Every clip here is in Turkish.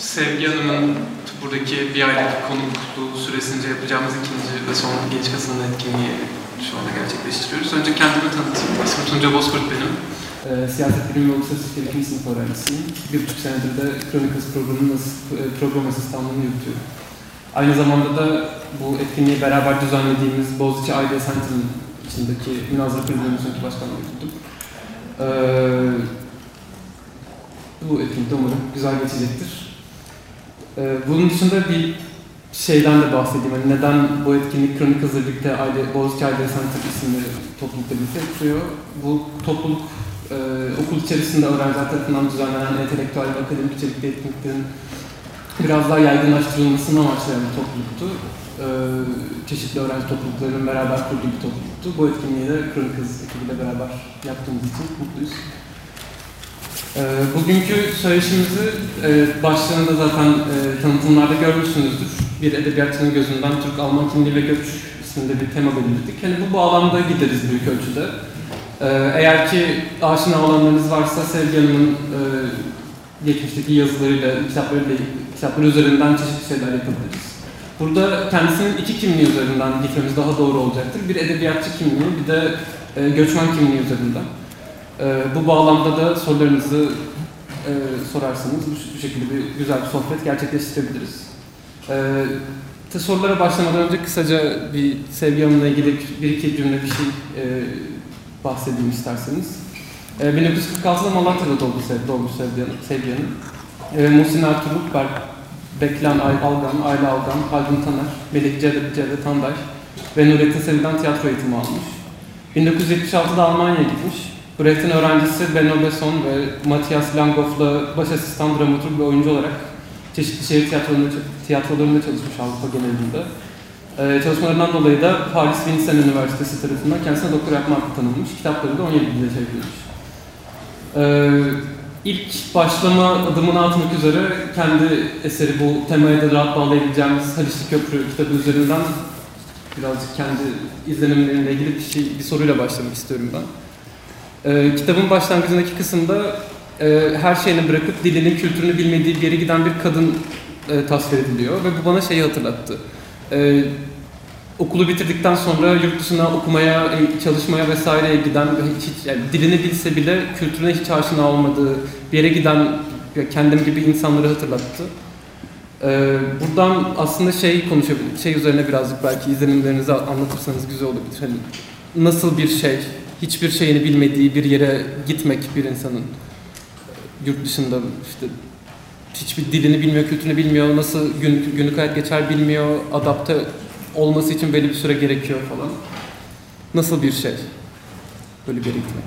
Sevgi Hanım'ın buradaki bir aylık konukluğu süresince yapacağımız ikinci ve son genç kadının etkinliği şu anda gerçekleştiriyoruz. Önce kendimi tanıtayım. İsmim Tunca Bozkurt benim. E, siyaset bilimi ve uluslararası ilişkiler ikinci sınıf öğrencisiyim. Bir buçuk senedir de Chronicles programının e, program asistanlığını yürütüyorum. Aynı zamanda da bu etkinliği beraber düzenlediğimiz Boğaziçi Aile Center'ın içindeki münazara kulübümüzün başkanlığı yürüttüm. E, bu etkinlik de umarım güzel geçecektir. E, bunun dışında bir şeyden de bahsedeyim. Hani neden bu etkinlik Chronicles'la birlikte aile, Boğaziçi Aile Center isimli toplulukla birlikte. Bu topluluk e, okul içerisinde öğrenciler tarafından düzenlenen entelektüel ve akademik içerikli etkinliklerin biraz daha yaygınlaştırılmasını amaçlayan bir topluluktu. E, çeşitli öğrenci topluluklarının beraber kurduğu bir topluluktu. Bu etkinliği de Chronicles ekibiyle beraber yaptığımız için mutluyuz. E, bugünkü söyleşimizi e, başlığında zaten e, tanıtımlarda görmüşsünüzdür. Bir edebiyatçının gözünden Türk-Alman kimliği ve göç isminde bir tema belirledik. Yani bu bağlamda gideriz büyük ölçüde. Ee, eğer ki aşina olanlarınız varsa Sevgi Hanım'ın e, geçmişteki yazılarıyla, kitaplarıyla, kitapları üzerinden çeşitli şeyler yapabiliriz. Burada kendisinin iki kimliği üzerinden gitmemiz daha doğru olacaktır. Bir edebiyatçı kimliği, bir de göçmen kimliği üzerinden. E, bu bağlamda da sorularınızı e, sorarsanız bu, bu şekilde bir güzel bir sohbet gerçekleştirebiliriz. E, sorulara başlamadan önce kısaca bir Sevgi Hanım'la ilgili bir iki cümle bir şey e, bahsedeyim isterseniz. E, 1946'da Malatya'da doğdu doğmuş Sevgi Hanım. E, Muhsin Ertuğrul, Berk, Beklan Algan, Ayla Algan, Haldun Taner, Melek Cevdet, Cevdet Tanday ve Nurettin Sevil'den tiyatro eğitimi almış. 1976'da Almanya'ya gitmiş. Brecht'in öğrencisi Benno Besson ve Matthias Langhoff'la baş asistan dramaturg ve oyuncu olarak çeşitli şehir tiyatrolarında, tiyatrolarında çalışmış Avrupa genelinde. Ee, çalışmalarından dolayı da Paris Vincennes Üniversitesi tarafından kendisine doktor yapma hakkı tanınmış. Kitapları da 17 dilde çevrilmiş. Ee, ilk başlama adımını atmak üzere kendi eseri bu temaya da rahat bağlayabileceğimiz Haliçli Köprü kitabı üzerinden birazcık kendi izlenimlerimle ilgili bir, şey, bir soruyla başlamak istiyorum ben. Ee, kitabın başlangıcındaki kısımda e, her şeyini bırakıp dilinin, kültürünü bilmediği yere giden bir kadın e, tasvir ediliyor ve bu bana şeyi hatırlattı. Ee, okulu bitirdikten sonra yurt dışına okumaya, e, çalışmaya vesaireye giden, hiç, yani dilini bilse bile kültürüne hiç aşina olmadığı bir yere giden kendim gibi insanları hatırlattı. Ee, buradan aslında şey konuşabilir, şey üzerine birazcık belki izlenimlerinizi anlatırsanız güzel olabilir. Hani nasıl bir şey, hiçbir şeyini bilmediği bir yere gitmek bir insanın yurt dışında işte hiçbir dilini bilmiyor, kültürünü bilmiyor, nasıl gün, günlük hayat geçer bilmiyor, adapte olması için belli bir süre gerekiyor falan. Nasıl bir şey? Böyle bir yere gitmek.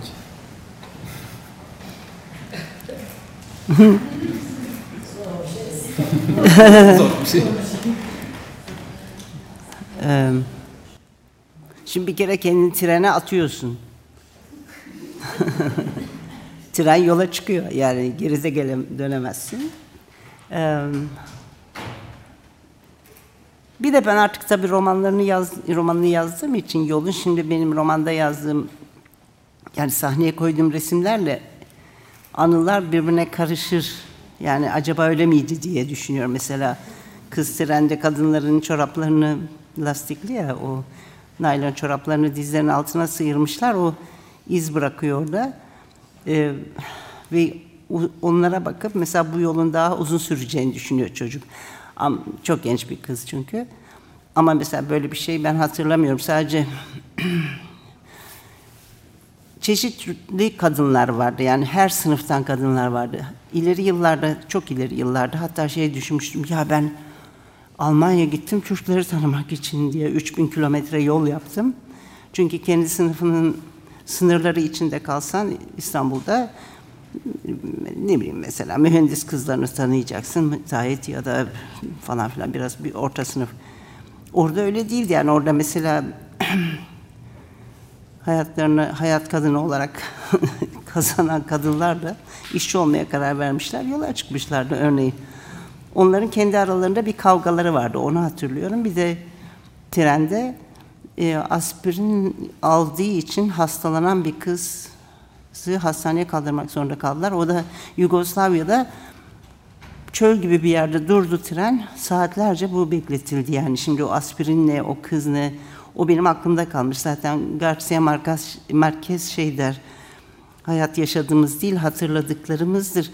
Zor bir şey. Şimdi bir kere kendini trene atıyorsun. Tren yola çıkıyor. Yani geride gele dönemezsin. Ee, bir de ben artık tabii romanlarını yaz, romanını yazdığım için yolun şimdi benim romanda yazdığım yani sahneye koyduğum resimlerle anılar birbirine karışır. Yani acaba öyle miydi diye düşünüyorum. Mesela kız trende kadınların çoraplarını lastikli ya o naylon çoraplarını dizlerin altına sıyırmışlar. O iz bırakıyor orada. Ee, ve onlara bakıp mesela bu yolun daha uzun süreceğini düşünüyor çocuk. Çok genç bir kız çünkü. Ama mesela böyle bir şey ben hatırlamıyorum. Sadece çeşitli kadınlar vardı. Yani her sınıftan kadınlar vardı. İleri yıllarda, çok ileri yıllarda hatta şey düşünmüştüm. Ya ben Almanya gittim Türkleri tanımak için diye 3000 kilometre yol yaptım. Çünkü kendi sınıfının sınırları içinde kalsan İstanbul'da ne bileyim mesela mühendis kızlarını tanıyacaksın müteahhit ya da falan filan biraz bir orta sınıf. Orada öyle değildi yani orada mesela hayatlarını hayat kadını olarak kazanan kadınlar da işçi olmaya karar vermişler, yola çıkmışlardı örneğin. Onların kendi aralarında bir kavgaları vardı, onu hatırlıyorum. Bir de trende e, aspirin aldığı için hastalanan bir kızı hastaneye kaldırmak zorunda kaldılar. O da Yugoslavya'da çöl gibi bir yerde durdu tren. Saatlerce bu bekletildi yani. Şimdi o aspirin ne, o kız ne, o benim aklımda kalmış. Zaten Garcia Marquez, Marquez şey der, hayat yaşadığımız değil hatırladıklarımızdır.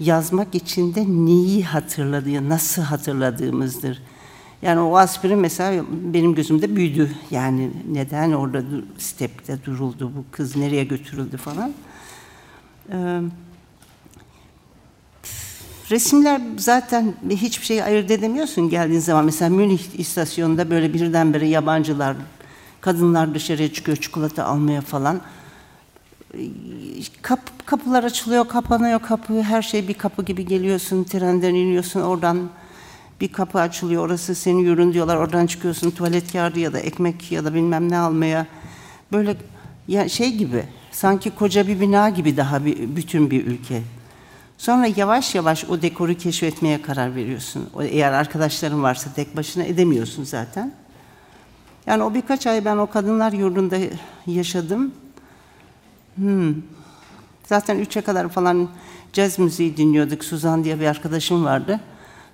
Yazmak için de neyi hatırladığı, nasıl hatırladığımızdır. Yani o aspirin mesela benim gözümde büyüdü. Yani neden orada stepte duruldu, bu kız nereye götürüldü falan. Ee, resimler zaten hiçbir şeyi ayırt edemiyorsun geldiğin zaman. Mesela Münih istasyonunda böyle birdenbire yabancılar, kadınlar dışarıya çıkıyor çikolata almaya falan. Kap, kapılar açılıyor, kapanıyor kapı, her şey bir kapı gibi geliyorsun, trenden iniyorsun, oradan bir kapı açılıyor, orası senin yürün diyorlar, oradan çıkıyorsun tuvalet kağıdı ya da ekmek ya da bilmem ne almaya. Böyle ya şey gibi, sanki koca bir bina gibi daha bir, bütün bir ülke. Sonra yavaş yavaş o dekoru keşfetmeye karar veriyorsun. Eğer arkadaşların varsa tek başına edemiyorsun zaten. Yani o birkaç ay ben o kadınlar yurdunda yaşadım. Hmm. Zaten üçe kadar falan caz müziği dinliyorduk. Suzan diye bir arkadaşım vardı.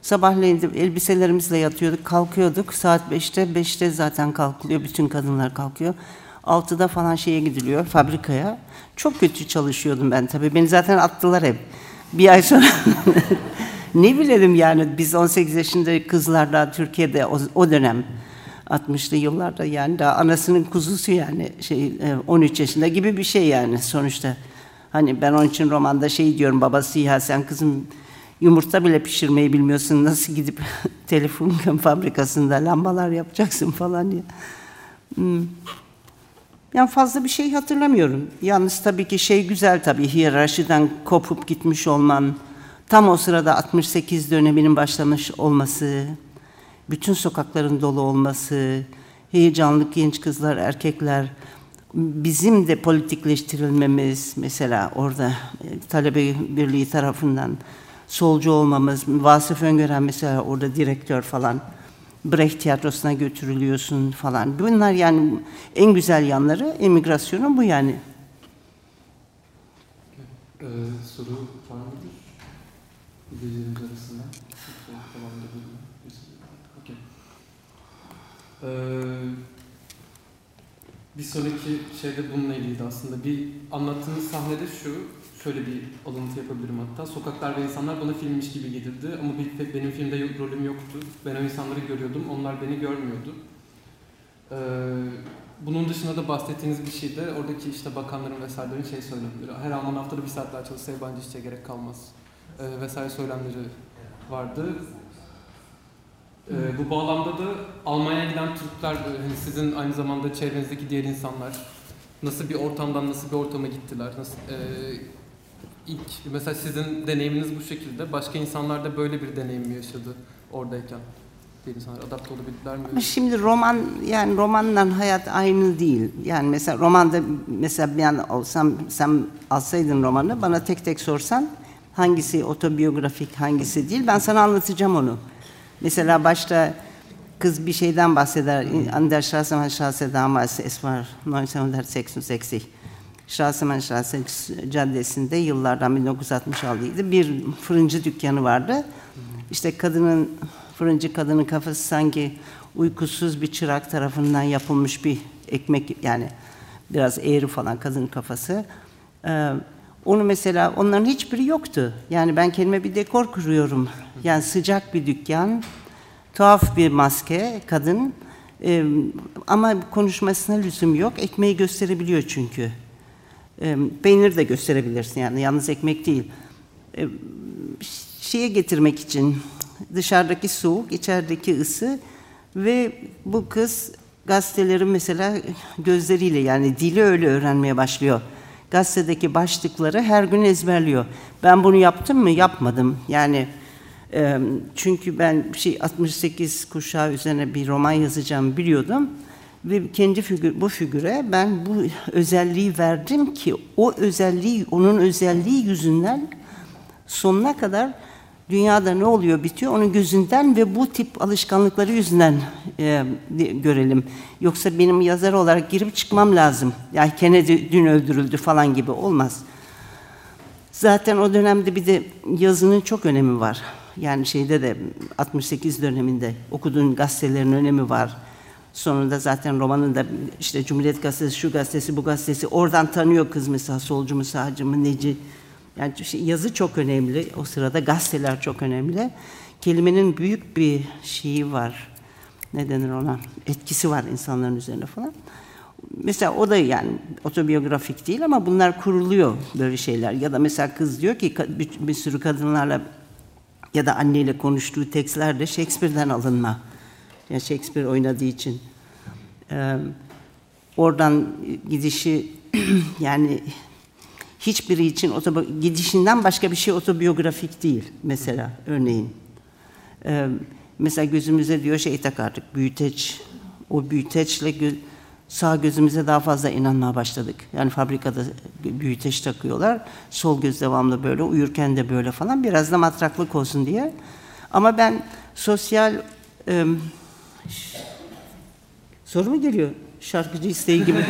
Sabahleyin elbiselerimizle yatıyorduk, kalkıyorduk. Saat beşte, beşte zaten kalkılıyor, bütün kadınlar kalkıyor. Altıda falan şeye gidiliyor, fabrikaya. Çok kötü çalışıyordum ben tabii. Beni zaten attılar hep. Bir ay sonra ne bilelim yani biz 18 yaşında kızlar daha Türkiye'de o, o dönem 60'lı yıllarda yani daha anasının kuzusu yani şey 13 yaşında gibi bir şey yani sonuçta. Hani ben onun için romanda şey diyorum babası ya sen kızım yumurta bile pişirmeyi bilmiyorsun nasıl gidip telefon fabrikasında lambalar yapacaksın falan diye. Hmm. Yani fazla bir şey hatırlamıyorum. Yalnız tabii ki şey güzel tabii hiyerarşiden kopup gitmiş olman, tam o sırada 68 döneminin başlamış olması, bütün sokakların dolu olması, heyecanlı genç kızlar, erkekler, bizim de politikleştirilmemiz mesela orada e, talebe birliği tarafından solcu olmamız, Vasıf Öngören mesela orada direktör falan, Brecht tiyatrosuna götürülüyorsun falan. Bunlar yani en güzel yanları emigrasyonun bu yani. Ee, soru var mıdır? İzleyicilerimiz arasında. Okay. Ee, bir sonraki şeyde bununla ilgili aslında. Bir anlattığınız sahnede şu, şöyle bir alıntı yapabilirim hatta. Sokaklar ve insanlar bana filmmiş gibi gelirdi ama bir, benim filmde rolüm yoktu. Ben o insanları görüyordum, onlar beni görmüyordu. Ee, bunun dışında da bahsettiğiniz bir şey de oradaki işte bakanların vesairelerin şey söylemleri. Her Alman haftada bir saat daha çalışsa yabancı işçiye gerek kalmaz ee, vesaire söylemleri vardı. Ee, bu bağlamda da Almanya'ya giden Türkler, hani sizin aynı zamanda çevrenizdeki diğer insanlar nasıl bir ortamdan nasıl bir ortama gittiler? Nasıl, e, ilk mesela sizin deneyiminiz bu şekilde. Başka insanlar da böyle bir deneyim mi yaşadı oradayken? Bir insanlar adapte olabildiler mi? Şimdi roman yani romanla hayat aynı değil. Yani mesela romanda mesela ben olsam sen alsaydın romanı bana tek tek sorsan hangisi otobiyografik hangisi değil ben sana anlatacağım onu. Mesela başta kız bir şeyden bahseder. An der Straßenbahnstraße damals, es war 1966. Straßenbahnstraße caddesinde yıllardan 1966'ydı. Bir fırıncı dükkanı vardı. İşte kadının, fırıncı kadının kafası sanki uykusuz bir çırak tarafından yapılmış bir ekmek yani biraz eğri falan kadının kafası. Ee, onu mesela onların hiçbiri yoktu. Yani ben kendime bir dekor kuruyorum. Yani sıcak bir dükkan, tuhaf bir maske, kadın. Ee, ama konuşmasına lüzum yok. Ekmeği gösterebiliyor çünkü. Ee, peynir de gösterebilirsin yani yalnız ekmek değil. Ee, şeye getirmek için dışarıdaki soğuk, içerideki ısı ve bu kız gazeteleri mesela gözleriyle yani dili öyle öğrenmeye başlıyor gazetedeki başlıkları her gün ezberliyor. Ben bunu yaptım mı? Yapmadım. Yani e, çünkü ben şey 68 kuşağı üzerine bir roman yazacağımı biliyordum ve kendi figür, bu figüre ben bu özelliği verdim ki o özelliği onun özelliği yüzünden sonuna kadar dünyada ne oluyor bitiyor onun gözünden ve bu tip alışkanlıkları yüzünden e, görelim. Yoksa benim yazar olarak girip çıkmam lazım. Yani Kennedy dün öldürüldü falan gibi olmaz. Zaten o dönemde bir de yazının çok önemi var. yani şeyde de 68 döneminde okuduğun gazetelerin önemi var. Sonunda zaten romanın da işte Cumhuriyet Gazetesi, şu gazetesi, bu gazetesi oradan tanıyor kız mesela solcu mu, sağcı mı, neci. Yani şey, yazı çok önemli. O sırada gazeteler çok önemli. Kelimenin büyük bir şeyi var. Ne denir ona? Etkisi var insanların üzerine falan. Mesela o da yani otobiyografik değil ama bunlar kuruluyor böyle şeyler. Ya da mesela kız diyor ki bir, bir sürü kadınlarla ya da anneyle konuştuğu tekstler de Shakespeare'den alınma. Yani Shakespeare oynadığı için. Ee, oradan gidişi yani hiçbiri için otobi- gidişinden başka bir şey otobiyografik değil mesela örneğin. Ee, mesela gözümüze diyor şey takardık büyüteç. O büyüteçle gö- sağ gözümüze daha fazla inanmaya başladık. Yani fabrikada büyüteç takıyorlar. Sol göz devamlı böyle, uyurken de böyle falan. Biraz da matraklık olsun diye. Ama ben sosyal... E, soru mu geliyor? Şarkıcı isteği gibi.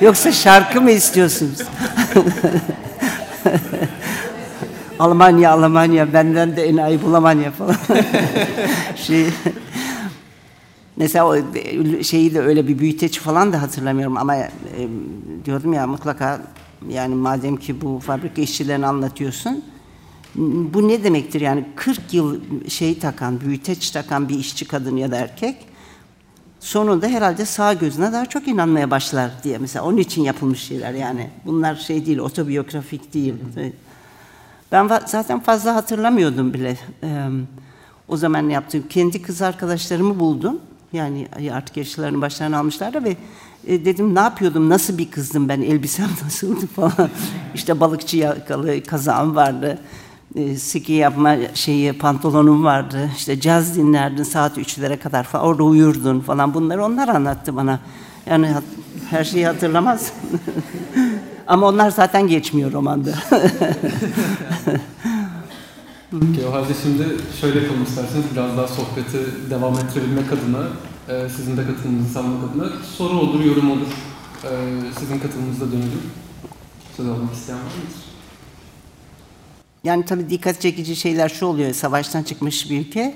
Yoksa şarkı mı istiyorsunuz? Almanya, Almanya, benden de enayi bulamanya falan. şey, mesela o şeyi de öyle bir büyüteç falan da hatırlamıyorum ama e, diyordum ya mutlaka yani madem ki bu fabrika işçilerini anlatıyorsun bu ne demektir yani 40 yıl şey takan, büyüteç takan bir işçi kadın ya da erkek sonunda herhalde sağ gözüne daha çok inanmaya başlar diye mesela onun için yapılmış şeyler yani bunlar şey değil otobiyografik değil. Ben zaten fazla hatırlamıyordum bile. Ee, o zaman yaptığım kendi kız arkadaşlarımı buldum. Yani artık yaşlarını başlarına almışlardı ve e, dedim ne yapıyordum, nasıl bir kızdım ben, elbisem nasıldı falan. işte balıkçı yakalı kazağım vardı. E, ski yapma şeyi, pantolonum vardı. İşte caz dinlerdin saat üçlere kadar falan. Orada uyurdun falan. Bunları onlar anlattı bana. Yani her şeyi hatırlamaz. Ama onlar zaten geçmiyor romanda. Peki, o halde şimdi şöyle yapalım isterseniz biraz daha sohbeti devam ettirebilmek adına e, sizin de katılımınızı sağlamak adına soru olur, yorum olur. E, sizin katılımınıza dönelim. Söz almak isteyen var mıdır? Yani tabii dikkat çekici şeyler şu oluyor. Savaştan çıkmış bir ülke.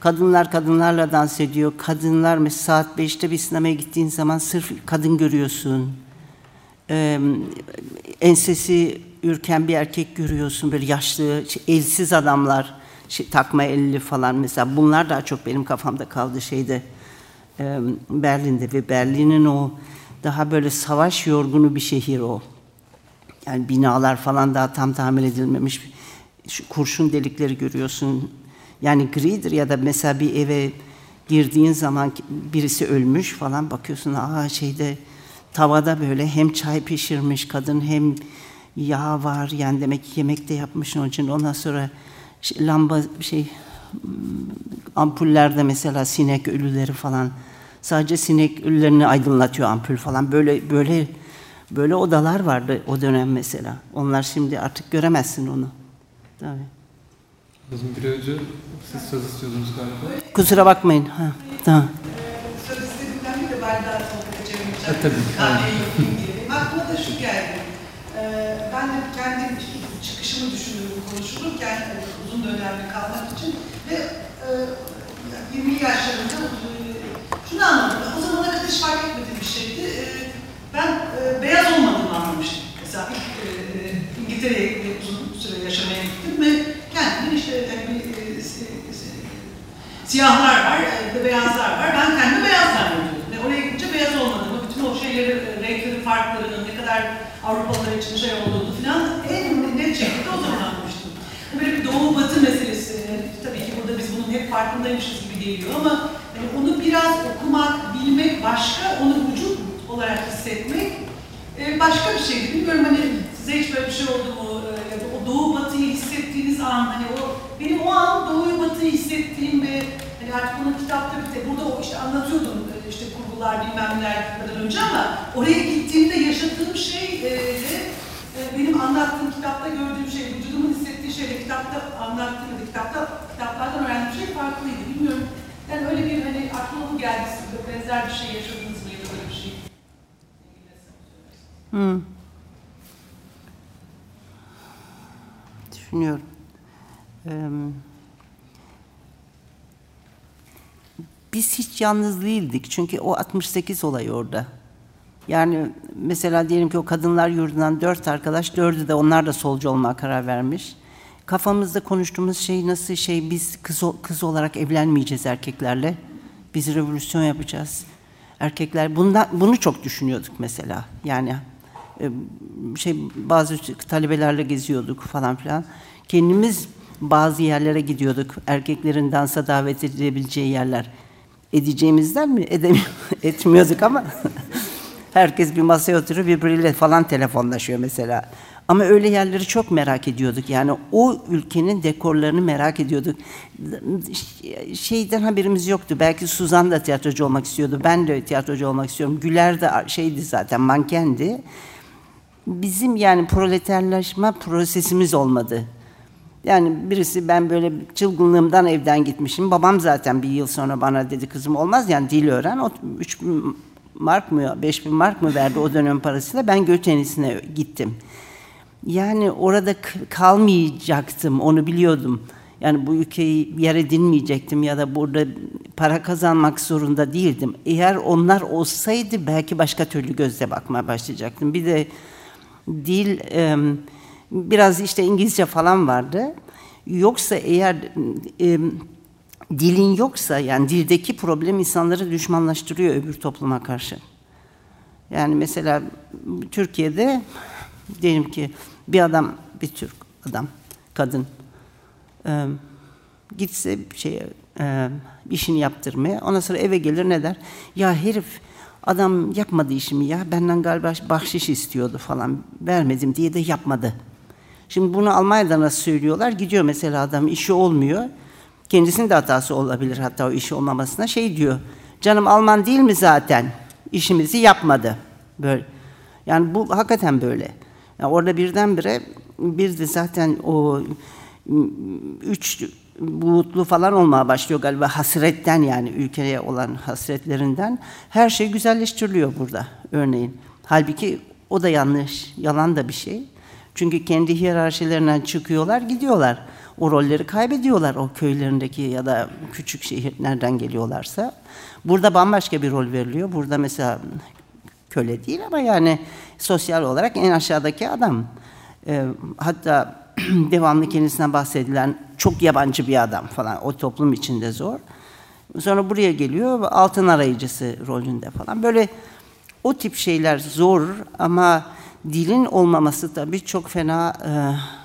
Kadınlar kadınlarla dans ediyor. Kadınlar mesela saat 5'te bir sinemaya gittiğin zaman sırf kadın görüyorsun. Ee, ensesi ürken bir erkek görüyorsun. Böyle yaşlı, elsiz adamlar. Şey, takma elli falan mesela. Bunlar daha çok benim kafamda kaldı şeyde. E, Berlin'de ve Berlin'in o daha böyle savaş yorgunu bir şehir o. Yani binalar falan daha tam tamir edilmemiş. Şu kurşun delikleri görüyorsun. Yani gridir ya da mesela bir eve girdiğin zaman birisi ölmüş falan bakıyorsun. Aa şeyde tavada böyle hem çay pişirmiş kadın hem yağ var. Yani demek ki yemek de yapmış onun için. Ondan sonra şey, lamba şey ampullerde mesela sinek ölüleri falan sadece sinek ölülerini aydınlatıyor ampul falan böyle böyle Böyle odalar vardı o dönem mesela. Onlar şimdi artık göremezsin onu. Tabii. Kızım bir önce siz söz istiyordunuz galiba. Kusura bakmayın. Ha, tamam. Söz istediğimden bir de ben daha sonra geçebileceğim. E, tabii. Kahveyi yapayım diye. Aklıma da şu geldi. Ee, ben de kendim çıkışımı düşünüyorum konuşulurken uzun dönemli kalmak için ve e, 20 yaşlarında e, şunu anladım. O zamana kadar hiç fark etmediğim bir şeydi. E, ben e, beyaz olmadığımı anlamıştım. Mesela ilk e, İngiltere'ye uzun süre yaşamaya gittim ve kendimin işte yani bir e, siyahlar var, e, beyazlar var. Ben kendimi beyaz zannediyordum. Ve oraya gidince beyaz olmadığımı, bütün o şeyleri, e, renkleri farklarının ne kadar Avrupalılar için şey olduğunu falan en net şekilde o zaman anlamıştım. Böyle bir doğu batı meselesi. Tabii ki burada biz bunun hep farkındaymışız gibi geliyor ama yani onu biraz okumak, bilmek başka, onu vücut olarak hissetmek e, başka bir şeydi. Bilmiyorum hani size hiç böyle bir şey oldu mu? Ya da o doğu batıyı hissettiğiniz an hani o benim o an doğuyu batıyı hissettiğim ve hani artık onun kitapta bir de burada o işte anlatıyordum işte kurgular bilmem neler gitmeden önce ama oraya gittiğimde yaşadığım şey e, e, benim anlattığım kitapta gördüğüm şey, vücudumun hissettiği şeyle kitapta anlattığım da kitapta kitaplardan öğrendiğim şey farklıydı. Bilmiyorum. Yani öyle bir hani aklıma geldi benzer bir şey yaşadınız mı ya da böyle bir şey. Hmm. düşünüyorum. Ee, biz hiç yalnız değildik. Çünkü o 68 olay orada. Yani mesela diyelim ki o kadınlar yurdundan dört arkadaş, dördü de onlar da solcu olmaya karar vermiş. Kafamızda konuştuğumuz şey nasıl şey biz kız, kız olarak evlenmeyeceğiz erkeklerle. Biz revolüsyon yapacağız. Erkekler bundan bunu çok düşünüyorduk mesela. Yani şey bazı talebelerle geziyorduk falan filan. Kendimiz bazı yerlere gidiyorduk. Erkeklerin dansa davet edilebileceği yerler. Edeceğimizden mi? Edemiyor, etmiyorduk ama herkes bir masaya oturuyor birbiriyle falan telefonlaşıyor mesela. Ama öyle yerleri çok merak ediyorduk. Yani o ülkenin dekorlarını merak ediyorduk. Şeyden haberimiz yoktu. Belki Suzan da tiyatrocu olmak istiyordu. Ben de tiyatrocu olmak istiyorum. Güler de şeydi zaten mankendi. Bizim yani proleterlaşma prosesimiz olmadı. Yani birisi ben böyle çılgınlığımdan evden gitmişim. Babam zaten bir yıl sonra bana dedi kızım olmaz yani dil öğren. O üç bin mark mı, beş bin mark mı verdi o dönem parasıyla ben göl tenisine gittim. Yani orada kalmayacaktım, onu biliyordum. Yani bu ülkeyi yer edinmeyecektim ya da burada para kazanmak zorunda değildim. Eğer onlar olsaydı belki başka türlü gözle bakmaya başlayacaktım. Bir de dil biraz işte İngilizce falan vardı. Yoksa eğer dilin yoksa yani dildeki problem insanları düşmanlaştırıyor öbür topluma karşı. Yani mesela Türkiye'de diyelim ki bir adam, bir Türk adam, kadın e, gitse şey işini yaptırmaya, ondan sonra eve gelir ne der? Ya herif adam yapmadı işimi ya, benden galiba bahşiş istiyordu falan, vermedim diye de yapmadı. Şimdi bunu Almanya'da nasıl söylüyorlar? Gidiyor mesela adam işi olmuyor. Kendisinin de hatası olabilir hatta o işi olmamasına şey diyor. Canım Alman değil mi zaten? İşimizi yapmadı. Böyle. Yani bu hakikaten böyle. Yani orada birdenbire bir de zaten o üç bulutlu falan olmaya başlıyor galiba hasretten yani ülkeye olan hasretlerinden. Her şey güzelleştiriliyor burada örneğin. Halbuki o da yanlış, yalan da bir şey. Çünkü kendi hiyerarşilerinden çıkıyorlar, gidiyorlar. O rolleri kaybediyorlar o köylerindeki ya da küçük şehirlerden geliyorlarsa. Burada bambaşka bir rol veriliyor. Burada mesela köle değil ama yani sosyal olarak en aşağıdaki adam. E, hatta devamlı kendisinden bahsedilen çok yabancı bir adam falan. O toplum içinde zor. Sonra buraya geliyor altın arayıcısı rolünde falan. Böyle o tip şeyler zor ama dilin olmaması tabii çok fena e,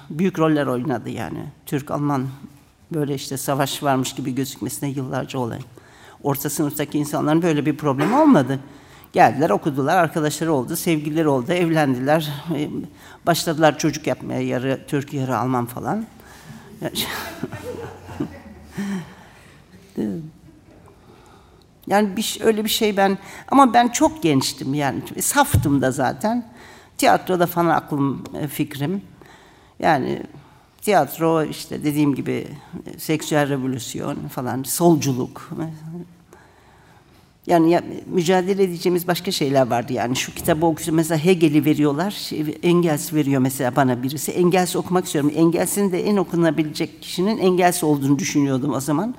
büyük roller oynadı yani. Türk-Alman böyle işte savaş varmış gibi gözükmesine yıllarca olay. Orta sınıftaki insanların böyle bir problem olmadı. Geldiler, okudular, arkadaşları oldu, sevgilileri oldu, evlendiler. E, başladılar çocuk yapmaya, yarı Türk, yarı Alman falan. Yani bir, öyle bir şey ben, ama ben çok gençtim yani, saftım da zaten. Tiyatroda falan aklım, e, fikrim. Yani tiyatro işte dediğim gibi e, seksüel revolüsyon falan, solculuk. Yani ya, mücadele edeceğimiz başka şeyler vardı yani. Şu kitabı okuyorum mesela Hegel'i veriyorlar. Şey, Engels veriyor mesela bana birisi. Engels okumak istiyorum. Engels'in de en okunabilecek kişinin Engels olduğunu düşünüyordum o zaman.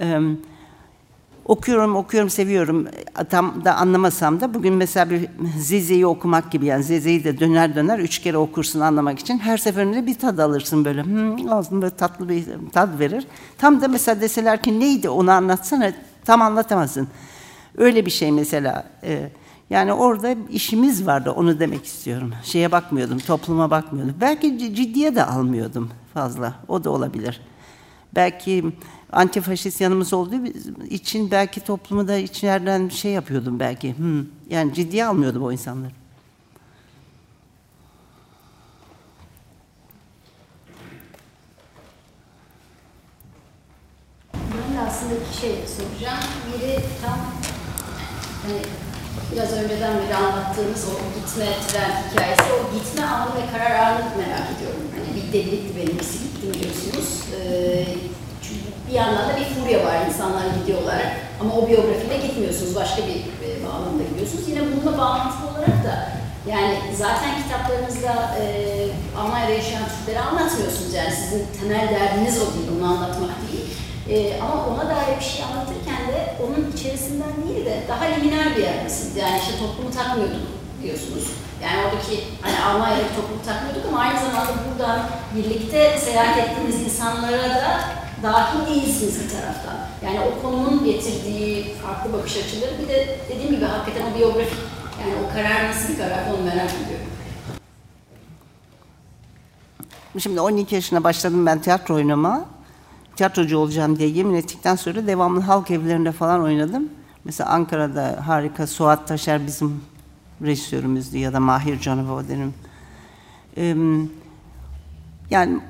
Ee, okuyorum, okuyorum, seviyorum. Tam da anlamasam da bugün mesela bir Zeze'yi okumak gibi yani Zeze'yi de döner döner üç kere okursun anlamak için. Her seferinde bir tad alırsın böyle. Hmm, ağzın böyle tatlı bir tad verir. Tam da mesela deseler ki neydi onu anlatsana tam anlatamazsın. Öyle bir şey mesela. E, yani orada işimiz vardı onu demek istiyorum. Şeye bakmıyordum, topluma bakmıyordum. Belki ciddiye de almıyordum fazla. O da olabilir. Belki antifaşist yanımız olduğu için belki toplumu da içeriden şey yapıyordum belki. Hmm. Yani ciddiye almıyordum o insanları. Aslında şey soracağım. Biri tam hani biraz önceden beri anlattığınız o gitme tren hikayesi, o gitme anı ve karar anını merak ediyorum. Hani bir delilikti benimkisi gittim diyorsunuz. Ee, çünkü bir yandan da bir furya var, insanlar gidiyorlar. Ama o biyografiyle gitmiyorsunuz, başka bir e, bağlamda gidiyorsunuz. Yine bununla bağlantılı olarak da Yani zaten kitaplarınızda e, Almanya'da yaşayan Türkleri anlatmıyorsunuz. Yani sizin temel derdiniz o değil, onu anlatmak değil. E, ama ona dair bir şey anlatırken de onun içerisinden değil de daha liminal bir yerdesiniz. Yani işte toplumu takmıyorduk diyorsunuz. Yani oradaki hani Almanya'daki toplumu takmıyorduk ama aynı zamanda buradan birlikte seyahat ettiğiniz insanlara da dahil değilsiniz bir taraftan. Yani o konunun getirdiği farklı bakış açıları bir de dediğim gibi hakikaten o biyografik yani o karar nasıl bir karar onu merak ediyorum. Şimdi 12 yaşına başladım ben tiyatro oynama. Tiyatrocu olacağım diye yemin ettikten sonra devamlı halk evlerinde falan oynadım. Mesela Ankara'da harika Suat Taşer bizim rejisörümüzdü ya da Mahir Canova derim. Ee, yani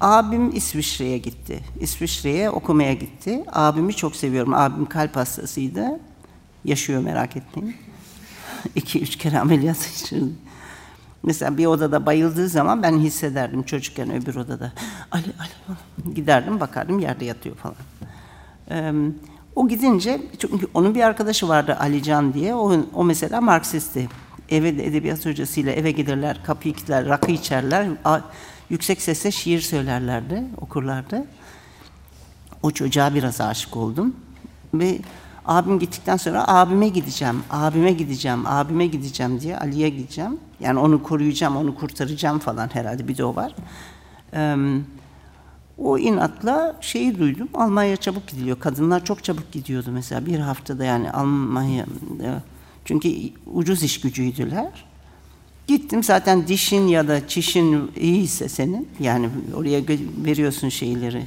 abim İsviçre'ye gitti. İsviçre'ye okumaya gitti. Abimi çok seviyorum. Abim kalp hastasıydı. Yaşıyor merak etmeyin. İki üç kere ameliyat geçirdi. Mesela bir odada bayıldığı zaman ben hissederdim çocukken öbür odada. Ali Ali giderdim bakardım yerde yatıyor falan. Ee, o gidince çünkü onun bir arkadaşı vardı Alican diye. O, o mesela Marksistti. Eve de edebiyat hocasıyla eve giderler, kapıyı kilitler, rakı içerler. Yüksek sesle şiir söylerlerdi, okurlardı. O çocuğa biraz aşık oldum. Ve abim gittikten sonra abime gideceğim, abime gideceğim, abime gideceğim diye Ali'ye gideceğim. Yani onu koruyacağım, onu kurtaracağım falan herhalde bir de o var. O inatla şeyi duydum, Almanya çabuk gidiliyor. Kadınlar çok çabuk gidiyordu mesela bir haftada yani Almanya. Çünkü ucuz iş gücüydüler. Gittim zaten dişin ya da çişin iyiyse senin, yani oraya veriyorsun şeyleri.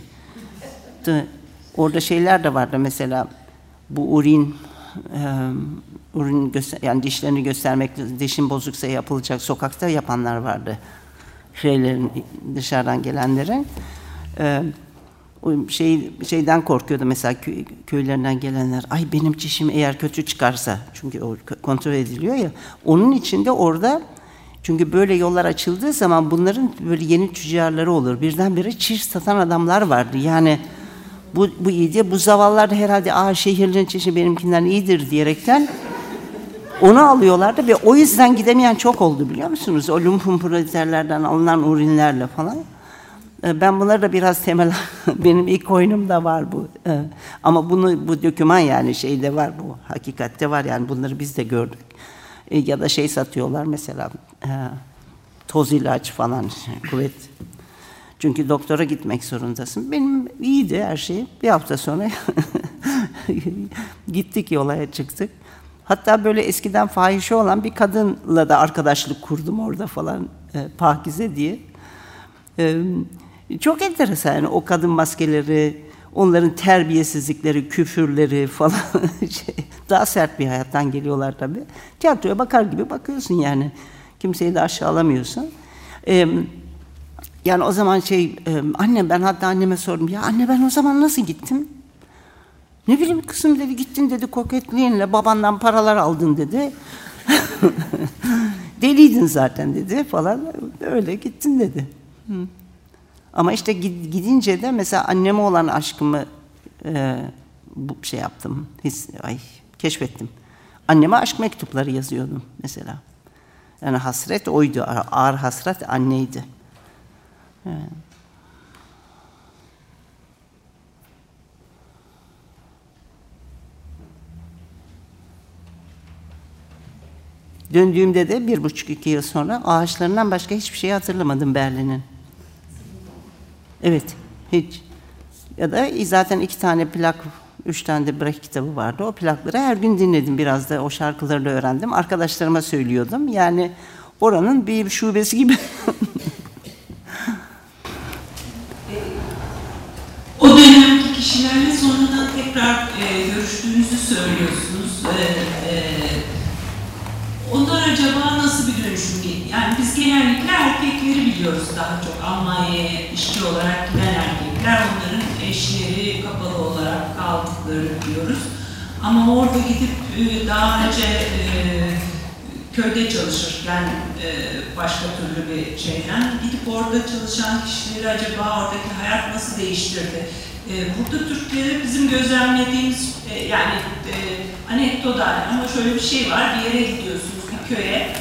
Orada şeyler de vardı mesela bu urin göster yani dişlerini göstermek dişin bozuksa yapılacak sokakta yapanlar vardı. Şeylerin dışarıdan gelenlerin e, şey şeyden korkuyordu mesela köy, köylerinden gelenler. Ay benim çişim eğer kötü çıkarsa çünkü o kontrol ediliyor ya. Onun içinde orada çünkü böyle yollar açıldığı zaman bunların böyle yeni tüccarları olur. Birdenbire çiş satan adamlar vardı. Yani bu, bu iyiydi. Bu zavallar herhalde Aa, şehirlerin çeşi benimkinden iyidir diyerekten onu alıyorlardı ve o yüzden gidemeyen çok oldu biliyor musunuz? O lumpen proleterlerden alınan urinlerle falan. Ben bunları da biraz temel, benim ilk oyunumda var bu. Ama bunu bu döküman yani şeyde var bu, hakikatte var yani bunları biz de gördük. Ya da şey satıyorlar mesela, toz ilaç falan, kuvvet çünkü doktora gitmek zorundasın. Benim iyiydi her şey. Bir hafta sonra gittik yolaya çıktık. Hatta böyle eskiden fahişe olan bir kadınla da arkadaşlık kurdum orada falan. E, Pakize diye. E, çok enteresan yani o kadın maskeleri, onların terbiyesizlikleri, küfürleri falan şey, daha sert bir hayattan geliyorlar tabii. Tiyatroya bakar gibi bakıyorsun yani. Kimseyi de aşağılamıyorsun. Eee yani o zaman şey, anne ben hatta anneme sordum. Ya anne ben o zaman nasıl gittim? Ne bileyim kızım dedi gittin dedi koketliğinle babandan paralar aldın dedi. Deliydin zaten dedi falan. Öyle gittin dedi. Ama işte gidince de mesela anneme olan aşkımı e, bu şey yaptım. His, ay keşfettim. Anneme aşk mektupları yazıyordum mesela. Yani hasret oydu. Ağır hasret anneydi. Evet. Döndüğümde de bir buçuk iki yıl sonra ağaçlarından başka hiçbir şey hatırlamadım Berlin'in. Evet, hiç. Ya da zaten iki tane plak, üç tane de Brecht kitabı vardı. O plakları her gün dinledim biraz da o şarkıları da öğrendim. Arkadaşlarıma söylüyordum. Yani oranın bir şubesi gibi. o dönemki kişilerle sonradan tekrar e, görüştüğünüzü söylüyorsunuz. E, e, onlar acaba nasıl bir dönüşüm? Yani biz genellikle erkekleri biliyoruz daha çok. Almanya'ya işçi olarak giden erkekler, onların eşleri kapalı olarak kaldıklarını biliyoruz. Ama orada gidip e, daha önce e, köyde çalışırken e, başka türlü bir şeyden gidip orada çalışan kişileri acaba oradaki hayat nasıl değiştirdi? Burada Türkleri bizim gözlemlediğimiz yani anekdotal ama şöyle bir şey var bir yere gidiyorsunuz köye.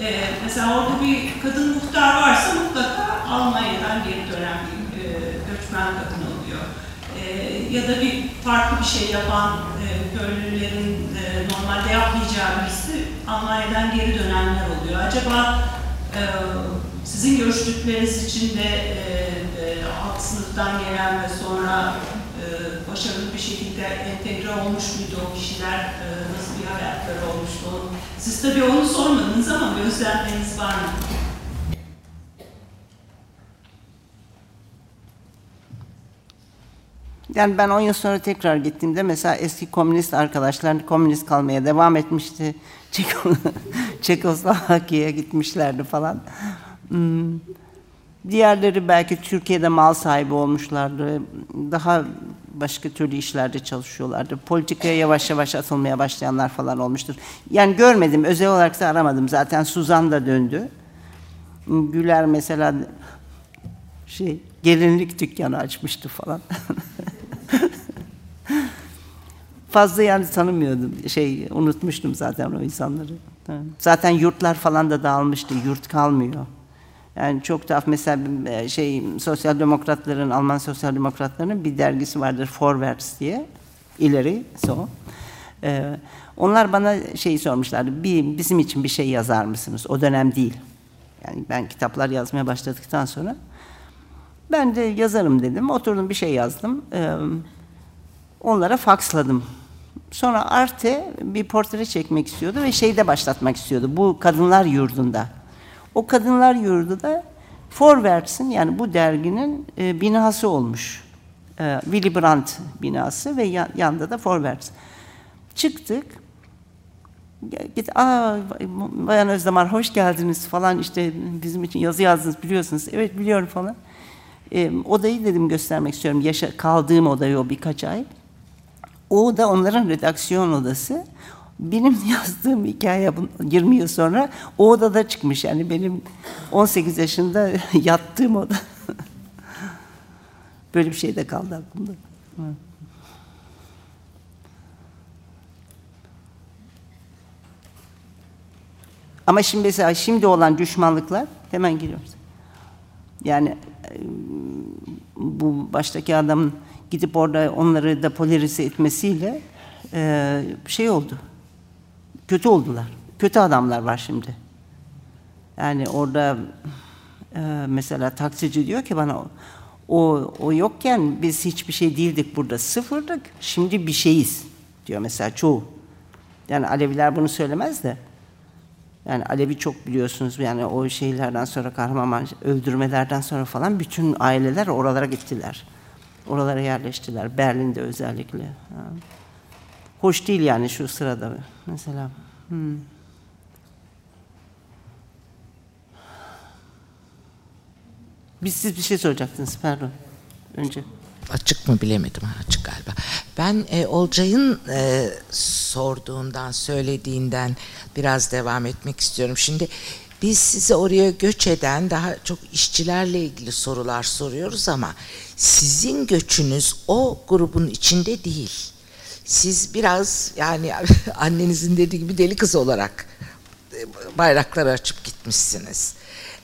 E, mesela orada bir kadın muhtar varsa mutlaka Almanya'dan geri dönen bir e, göçmen kadın oluyor. E, ya da bir farklı bir şey yapan e, köylülerin e, normalde yapmayacağı birisi Almanya'dan geri dönenler oluyor. Acaba e, sizin görüştükleriniz için de e, e, alt sınıftan gelen ve sonra başarılı bir şekilde entegre olmuş muydu o kişiler, e, nasıl bir hayatları olmuştu? Siz tabii onu sormadınız ama gözlemleriniz var mı? Yani ben 10 yıl sonra tekrar gittiğimde mesela eski komünist arkadaşlar komünist kalmaya devam etmişti. Çeko Çekoslovakya'ya gitmişlerdi falan. Hmm. Diğerleri belki Türkiye'de mal sahibi olmuşlardı. Daha başka türlü işlerde çalışıyorlardı. Politikaya yavaş yavaş atılmaya başlayanlar falan olmuştur. Yani görmedim, özel olarak da aramadım. Zaten Suzan da döndü. Güler mesela şey gelinlik dükkanı açmıştı falan. Fazla yani tanımıyordum. Şey unutmuştum zaten o insanları. Zaten yurtlar falan da dağılmıştı. Yurt kalmıyor. Yani çok da mesela şey sosyal demokratların Alman sosyal demokratlarının bir dergisi vardır Forwärts diye. ileri so. Ee, onlar bana şey sormuşlardı. Bir, bizim için bir şey yazar mısınız? O dönem değil. Yani ben kitaplar yazmaya başladıktan sonra ben de yazarım dedim. Oturdum bir şey yazdım. Ee, onlara faksladım. Sonra Arte bir portre çekmek istiyordu ve şeyde başlatmak istiyordu. Bu kadınlar yurdunda. O kadınlar yurdu da Forwärts'in yani bu derginin e, binası olmuş. E, Willy Brandt binası ve yan, yanında da Forwärts. Çıktık. Git, aa Bayan Özdemir hoş geldiniz falan işte bizim için yazı yazdınız biliyorsunuz. Evet biliyorum falan. E, odayı dedim göstermek istiyorum. Yaşa, kaldığım odayı o birkaç ay. O da onların redaksiyon odası. Benim yazdığım hikaye 20 yıl sonra o odada çıkmış. Yani benim 18 yaşında yattığım oda. Böyle bir şey de kaldı aklımda. Ama şimdi mesela şimdi olan düşmanlıklar hemen giriyoruz. Yani bu baştaki adamın gidip orada onları da polarize etmesiyle e, şey oldu. Kötü oldular. Kötü adamlar var şimdi. Yani orada e, mesela taksici diyor ki bana o, o yokken biz hiçbir şey değildik burada. Sıfırdık. Şimdi bir şeyiz diyor mesela çoğu. Yani Aleviler bunu söylemez de. Yani Alevi çok biliyorsunuz yani o şeylerden sonra kahraman öldürmelerden sonra falan bütün aileler oralara gittiler. Oralara yerleştiler. Berlin'de özellikle. Hoş değil yani şu sırada mesela. Hmm. Biz siz bir şey soracaktınız pardon. Önce. Açık mı bilemedim açık galiba. Ben e, Olcay'ın e, sorduğundan, söylediğinden biraz devam etmek istiyorum. Şimdi biz size oraya göç eden daha çok işçilerle ilgili sorular soruyoruz ama sizin göçünüz o grubun içinde değil. Siz biraz yani annenizin dediği gibi deli kız olarak e, bayraklar açıp gitmişsiniz.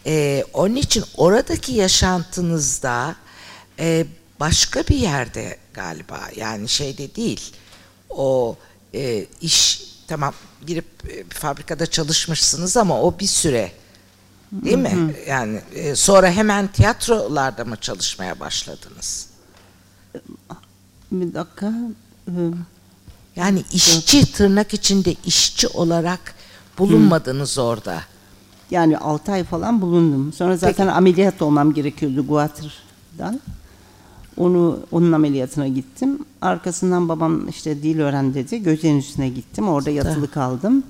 Ee, onun için oradaki yaşantınızda e, başka bir yerde galiba yani şeyde değil o e, iş tamam girip e, bir fabrikada çalışmışsınız ama o bir süre değil mi? Yani e, sonra hemen tiyatrolarda mı çalışmaya başladınız? Bir dakika. Yani işçi tırnak içinde işçi olarak bulunmadınız orada. Yani 6 ay falan bulundum. Sonra zaten Peki. ameliyat olmam gerekiyordu Guatır'dan. Onu onun ameliyatına gittim. Arkasından babam işte dil öğren dedi. Göceğin üstüne gittim. Orada yatılı kaldım.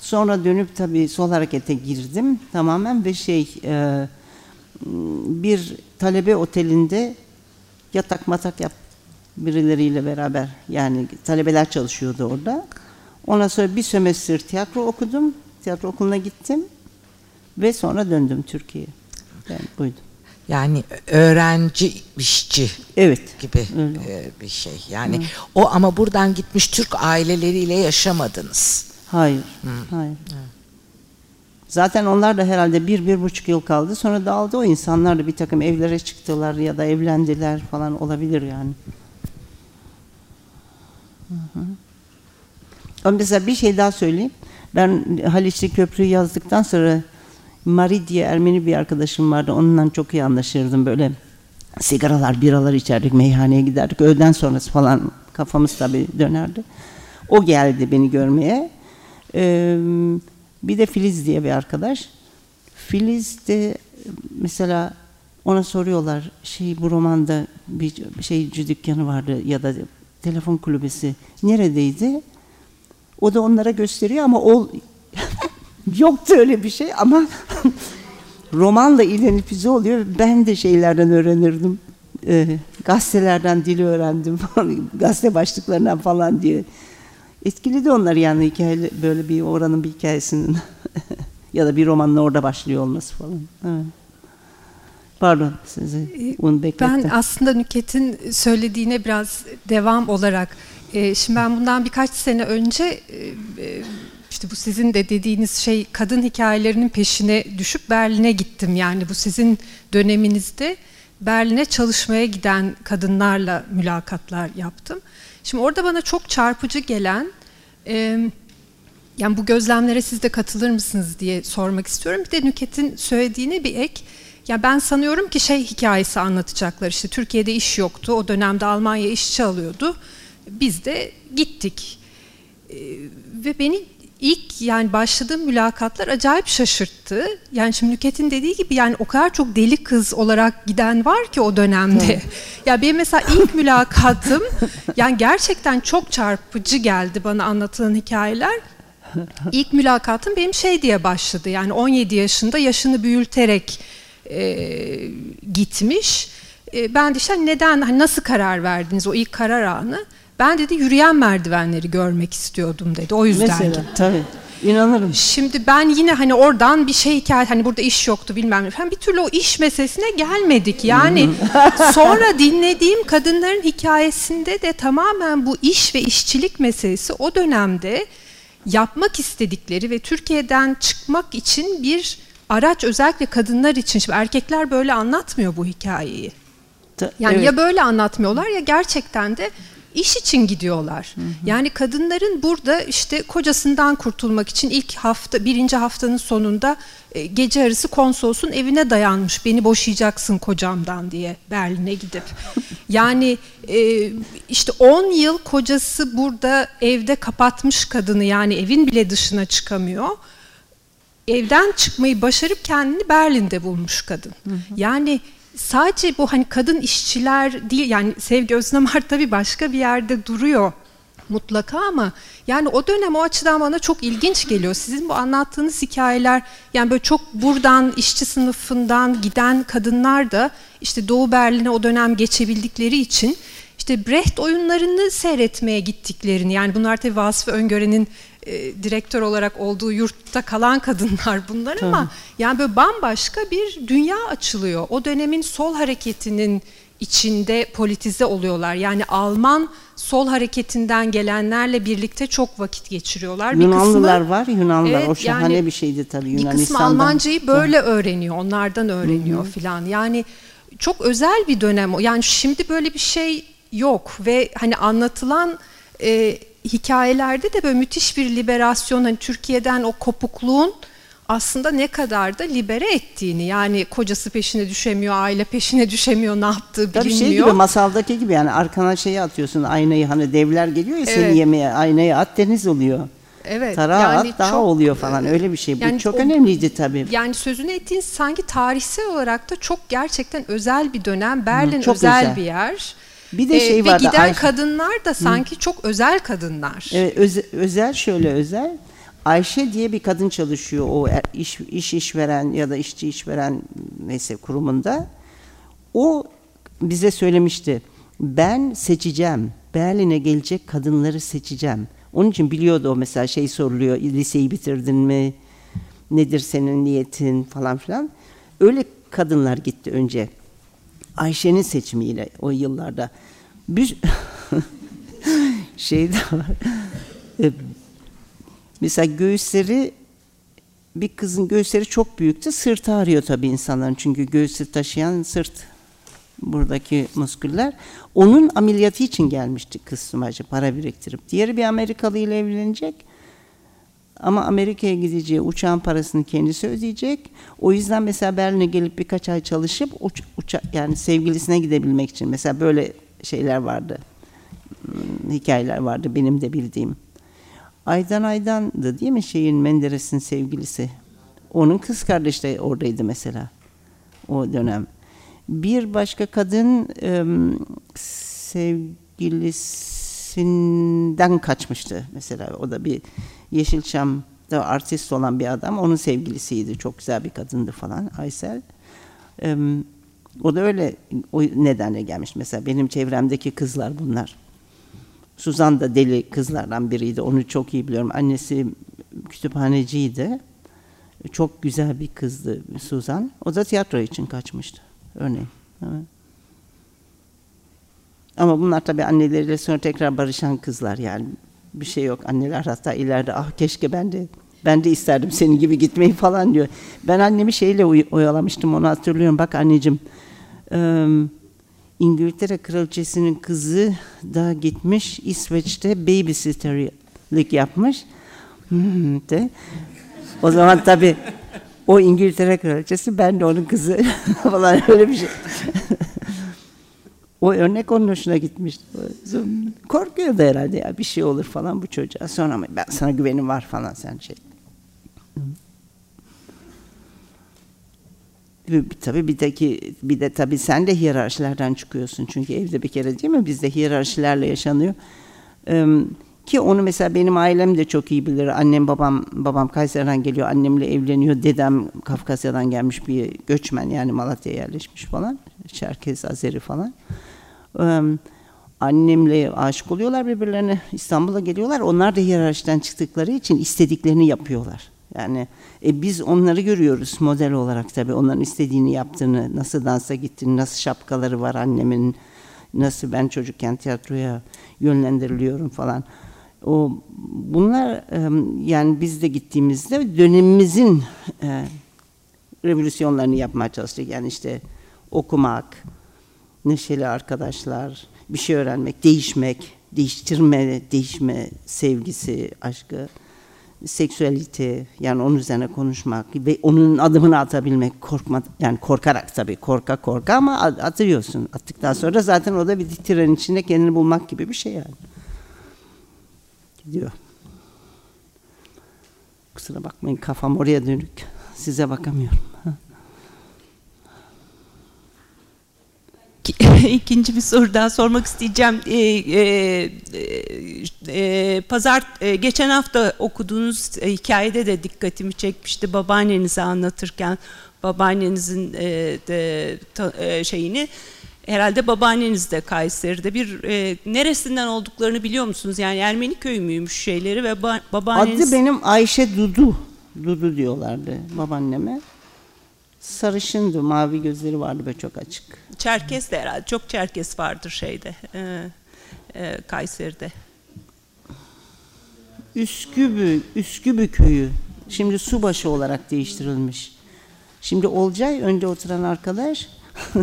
Sonra dönüp tabii sol harekete girdim tamamen ve şey e, bir talebe otelinde yatak matak yap birileriyle beraber yani talebeler çalışıyordu orada. Ondan sonra bir sömestr tiyatro okudum. Tiyatro okuluna gittim ve sonra döndüm Türkiye'ye. Yani buydu. Yani öğrenci işçi Evet. gibi Öyle e, bir şey. Yani o ama buradan gitmiş Türk aileleriyle yaşamadınız. Hayır. Hayır. Zaten onlar da herhalde bir, bir buçuk yıl kaldı. Sonra dağıldı o insanlar da bir takım evlere çıktılar ya da evlendiler falan olabilir yani. Hı hı. Ama mesela bir şey daha söyleyeyim. Ben Haliçli Köprü'yü yazdıktan sonra Mari diye Ermeni bir arkadaşım vardı. Onunla çok iyi anlaşırdım böyle. Sigaralar, biralar içerdik, meyhaneye giderdik. Öğleden sonrası falan kafamız tabii dönerdi. O geldi beni görmeye. Ee, bir de Filiz diye bir arkadaş. Filiz de mesela ona soruyorlar şey bu romanda bir şeyci dükkanı vardı ya da telefon kulübesi neredeydi? O da onlara gösteriyor ama o yoktu öyle bir şey ama romanla ilgili oluyor. Ben de şeylerden öğrenirdim. E, gazetelerden dili öğrendim. Gazete başlıklarından falan diye. Etkiledi onlar yani hikaye böyle bir oranın bir hikayesinin ya da bir romanın orada başlıyor olması falan. Evet. Pardon sizi bunu beklettim. Ben aslında Nüket'in söylediğine biraz devam olarak e, şimdi ben bundan birkaç sene önce e, e, işte bu sizin de dediğiniz şey kadın hikayelerinin peşine düşüp Berlin'e gittim. Yani bu sizin döneminizde Berlin'e çalışmaya giden kadınlarla mülakatlar yaptım. Şimdi orada bana çok çarpıcı gelen yani bu gözlemlere siz de katılır mısınız diye sormak istiyorum. Bir de Nüket'in söylediğine bir ek. Ya ben sanıyorum ki şey hikayesi anlatacaklar. İşte Türkiye'de iş yoktu. O dönemde Almanya işçi alıyordu. Biz de gittik. ve beni ilk yani başladığım mülakatlar acayip şaşırttı. Yani şimdi Nüket'in dediği gibi yani o kadar çok deli kız olarak giden var ki o dönemde. ya benim mesela ilk mülakatım yani gerçekten çok çarpıcı geldi bana anlatılan hikayeler. İlk mülakatım benim şey diye başladı. Yani 17 yaşında yaşını büyülterek e, gitmiş. E, ben de işte neden, hani nasıl karar verdiniz o ilk karar anı? Ben dedi yürüyen merdivenleri görmek istiyordum dedi. O yüzden Mesela, tabii. İnanırım. Şimdi ben yine hani oradan bir şey hikaye hani burada iş yoktu bilmem ne falan bir türlü o iş meselesine gelmedik. Yani sonra dinlediğim kadınların hikayesinde de tamamen bu iş ve işçilik meselesi o dönemde yapmak istedikleri ve Türkiye'den çıkmak için bir araç özellikle kadınlar için. Şimdi erkekler böyle anlatmıyor bu hikayeyi. Yani evet. ya böyle anlatmıyorlar ya gerçekten de iş için gidiyorlar. Hı hı. Yani kadınların burada işte kocasından kurtulmak için ilk hafta birinci haftanın sonunda e, gece arası konsolosun evine dayanmış. Beni boşayacaksın kocamdan diye Berlin'e gidip. Yani e, işte 10 yıl kocası burada evde kapatmış kadını yani evin bile dışına çıkamıyor. Evden çıkmayı başarıp kendini Berlin'de bulmuş kadın. Hı hı. Yani sadece bu hani kadın işçiler değil yani Sevgi Öznamar tabii başka bir yerde duruyor mutlaka ama yani o dönem o açıdan bana çok ilginç geliyor. Sizin bu anlattığınız hikayeler yani böyle çok buradan işçi sınıfından giden kadınlar da işte Doğu Berlin'e o dönem geçebildikleri için işte Brecht oyunlarını seyretmeye gittiklerini yani bunlar tabii Vasfı Öngören'in e, direktör olarak olduğu yurtta kalan kadınlar bunlar ama Tabii. yani böyle bambaşka bir dünya açılıyor. O dönemin sol hareketinin içinde politize oluyorlar. Yani Alman sol hareketinden gelenlerle birlikte çok vakit geçiriyorlar. Yunanlılar bir kısmı, var, Yunanlılar. Evet, o şahane yani, bir şeydi tabii Yunanistan'dan. Bir kısmı Almancayı böyle öğreniyor, onlardan öğreniyor filan. Yani çok özel bir dönem. Yani şimdi böyle bir şey yok ve hani anlatılan e, hikayelerde de böyle müthiş bir liberasyon hani Türkiye'den o kopukluğun aslında ne kadar da libere ettiğini yani kocası peşine düşemiyor, aile peşine düşemiyor, ne yaptığı Tabii bilinmiyor. şey gibi masaldaki gibi yani arkana şeyi atıyorsun aynayı hani devler geliyor ya evet. seni yemeye aynayı at deniz oluyor. Evet. Tarağı yani at daha çok, oluyor falan öyle bir şey. Bu yani çok o, önemliydi tabii. Yani sözünü ettiğin sanki tarihsel olarak da çok gerçekten özel bir dönem. Berlin Hı, özel, özel bir yer. Bir de şey ee, vardı. Ve giden Ayşe... kadınlar da sanki Hı. çok özel kadınlar. Evet, öz, özel şöyle özel. Ayşe diye bir kadın çalışıyor o er, iş iş işveren ya da işçi işveren neyse kurumunda. O bize söylemişti. Ben seçeceğim. Berlin'e gelecek kadınları seçeceğim. Onun için biliyordu o mesela şey soruluyor. Liseyi bitirdin mi? Nedir senin niyetin falan filan. Öyle kadınlar gitti önce. Ayşe'nin seçimiyle o yıllarda. Bir şey de var. E, mesela göğüsleri bir kızın göğüsleri çok büyüktü. Sırtı ağrıyor tabii insanların çünkü göğüsü taşıyan sırt buradaki musküller. Onun ameliyatı için gelmişti kız sumacı para biriktirip. Diğeri bir Amerikalı ile evlenecek. Ama Amerika'ya gideceği uçağın parasını kendisi ödeyecek. O yüzden mesela Berlin'e gelip birkaç ay çalışıp uç, uça, yani sevgilisine gidebilmek için mesela böyle şeyler vardı. Hmm, hikayeler vardı benim de bildiğim. Aydan Aydan'dı değil mi şeyin Menderes'in sevgilisi? Onun kız kardeşi de oradaydı mesela o dönem. Bir başka kadın sevgilisinden kaçmıştı mesela. O da bir Yeşilçam'da artist olan bir adam. Onun sevgilisiydi. Çok güzel bir kadındı falan Aysel. Im, o da öyle o nedenle gelmiş. Mesela benim çevremdeki kızlar bunlar. Suzan da deli kızlardan biriydi. Onu çok iyi biliyorum. Annesi kütüphaneciydi. Çok güzel bir kızdı Suzan. O da tiyatro için kaçmıştı. Örneğin. Ama bunlar tabii anneleriyle sonra tekrar barışan kızlar yani. Bir şey yok. Anneler hatta ileride ah keşke ben de ben de isterdim senin gibi gitmeyi falan diyor. Ben annemi şeyle oy- oyalamıştım onu hatırlıyorum. Bak anneciğim İngiltere kraliçesinin kızı da gitmiş İsveç'te babysitterlik yapmış. Hmm, de. O zaman tabii o İngiltere kraliçesi ben de onun kızı falan öyle bir şey. O örnek onun hoşuna gitmişti. Korkuyordu herhalde ya bir şey olur falan bu çocuğa. Sonra ama ben sana güvenim var falan sen şey. Tabii bir de ki bir de tabii sen de hiyerarşilerden çıkıyorsun çünkü evde bir kere değil mi bizde hiyerarşilerle yaşanıyor. Ki onu mesela benim ailem de çok iyi bilir. Annem babam babam Kayseri'den geliyor. Annemle evleniyor. Dedem Kafkasya'dan gelmiş bir göçmen yani Malatya'ya yerleşmiş falan. Çerkez, Azeri falan. Annemle aşık oluyorlar birbirlerine. İstanbul'a geliyorlar. Onlar da hiyerarşiden çıktıkları için istediklerini yapıyorlar. Yani e, biz onları görüyoruz model olarak tabii. Onların istediğini yaptığını, nasıl dansa gittiğini, nasıl şapkaları var annemin, nasıl ben çocukken tiyatroya yönlendiriliyorum falan. O bunlar yani biz de gittiğimizde dönemimizin e, revolüsyonlarını yapmaya çalıştık. Yani işte okumak, neşeli arkadaşlar, bir şey öğrenmek, değişmek, değiştirme, değişme sevgisi, aşkı, seksüalite yani onun üzerine konuşmak ve onun adımını atabilmek korkma yani korkarak tabii korka korka ama atıyorsun. Attıktan sonra zaten o da bir tren içinde kendini bulmak gibi bir şey yani gidiyor. Kusura bakmayın kafam oraya dönük. Size bakamıyorum. İkinci bir soru daha sormak isteyeceğim. Ee, e, e, pazar e, geçen hafta okuduğunuz hikayede de dikkatimi çekmişti. Babaannenizi anlatırken babaannenizin e, de, ta, e, şeyini herhalde babaanneniz de Kayseri'de bir e, neresinden olduklarını biliyor musunuz? Yani Ermeni köyü müymüş şeyleri ve ba, babaanneniz... Adı benim Ayşe Dudu. Dudu diyorlardı babaanneme. Sarışındı, mavi gözleri vardı ve çok açık. Çerkes de herhalde. Çok Çerkes vardır şeyde. E, e, Kayseri'de. Üskübü, Üskübü köyü. Şimdi subaşı olarak değiştirilmiş. Şimdi Olcay önde oturan arkadaş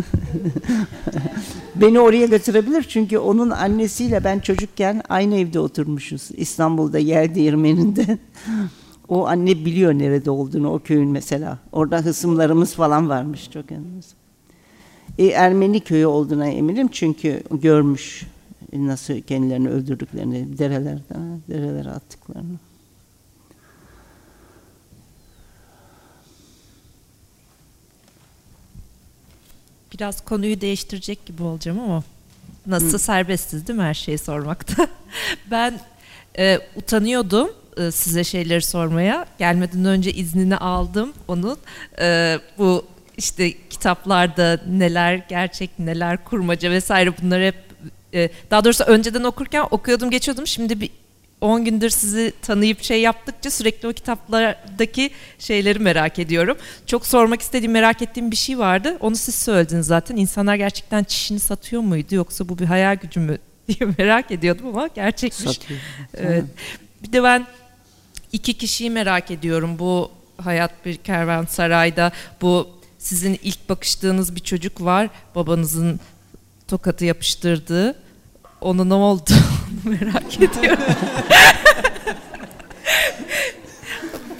beni oraya götürebilir çünkü onun annesiyle ben çocukken aynı evde oturmuşuz İstanbul'da yer değirmeninde. O anne biliyor nerede olduğunu o köyün mesela. Orada hısımlarımız falan varmış çok önemli. E, Ermeni köyü olduğuna eminim çünkü görmüş nasıl kendilerini öldürdüklerini, derelerden, derelere attıklarını. Biraz konuyu değiştirecek gibi olacağım ama nasıl serbestsiz değil mi her şeyi sormakta? ben e, utanıyordum e, size şeyleri sormaya. Gelmeden önce iznini aldım onun. E, bu işte kitaplarda neler gerçek, neler kurmaca vesaire bunları hep e, daha doğrusu önceden okurken okuyordum, geçiyordum. Şimdi bir 10 gündür sizi tanıyıp şey yaptıkça sürekli o kitaplardaki şeyleri merak ediyorum. Çok sormak istediğim, merak ettiğim bir şey vardı. Onu siz söylediniz zaten. İnsanlar gerçekten çişini satıyor muydu yoksa bu bir hayal gücü mü diye merak ediyordum ama gerçekmiş. Satıyor. Evet. Bir de ben iki kişiyi merak ediyorum. Bu Hayat Bir Kervansaray'da bu sizin ilk bakıştığınız bir çocuk var. Babanızın tokatı yapıştırdığı. Onun ne oldu? Merak ediyorum.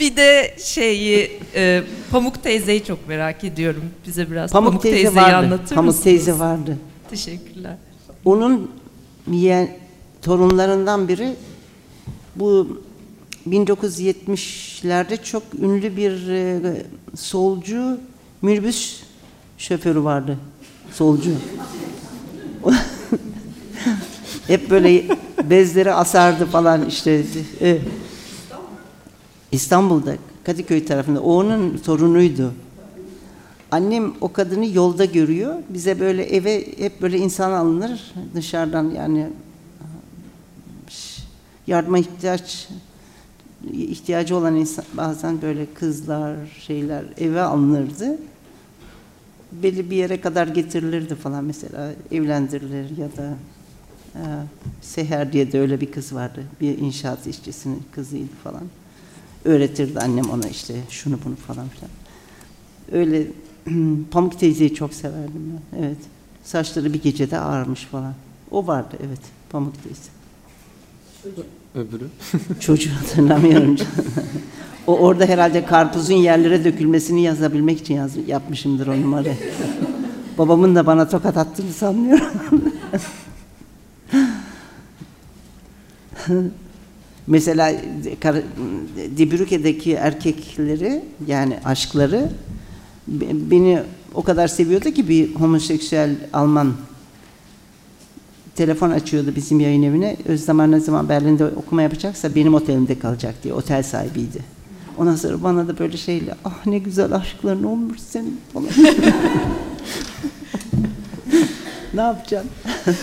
bir de şeyi e, Pamuk teyzeyi çok merak ediyorum. Bize biraz Pamuk, Pamuk, teyze teyzeyi vardı. anlatır Pamuk mısınız? teyze vardı. Teşekkürler. Onun yeğen, torunlarından biri bu 1970'lerde çok ünlü bir e, solcu minibüs şoförü vardı. Solcu. Hep böyle bezleri asardı falan işte. E, İstanbul'da Kadıköy tarafında. O onun torunuydu. Annem o kadını yolda görüyor. Bize böyle eve hep böyle insan alınır dışarıdan yani yardıma ihtiyaç ihtiyacı olan insan bazen böyle kızlar şeyler eve alınırdı. Belli bir yere kadar getirilirdi falan mesela evlendirilir ya da e, Seher diye de öyle bir kız vardı. Bir inşaat işçisinin kızıydı falan. Öğretirdi annem ona işte şunu bunu falan filan. Öyle Pamuk teyzeyi çok severdim ben. Evet. Saçları bir gecede ağarmış falan. O vardı evet. Pamuk teyze. Öbürü. Çocuğu hatırlamıyorum canım. o orada herhalde karpuzun yerlere dökülmesini yazabilmek için yaz, yapmışımdır o numarayı. Babamın da bana tokat attığını sanmıyorum. Mesela Dibürüke'deki erkekleri yani aşkları be- beni o kadar seviyordu ki bir homoseksüel Alman telefon açıyordu bizim yayın evine. Özlemar ne zaman Berlin'de okuma yapacaksa benim otelimde kalacak diye otel sahibiydi. Ondan sonra bana da böyle şeyle ah ne güzel aşkların olmuş senin falan. ne yapacaksın?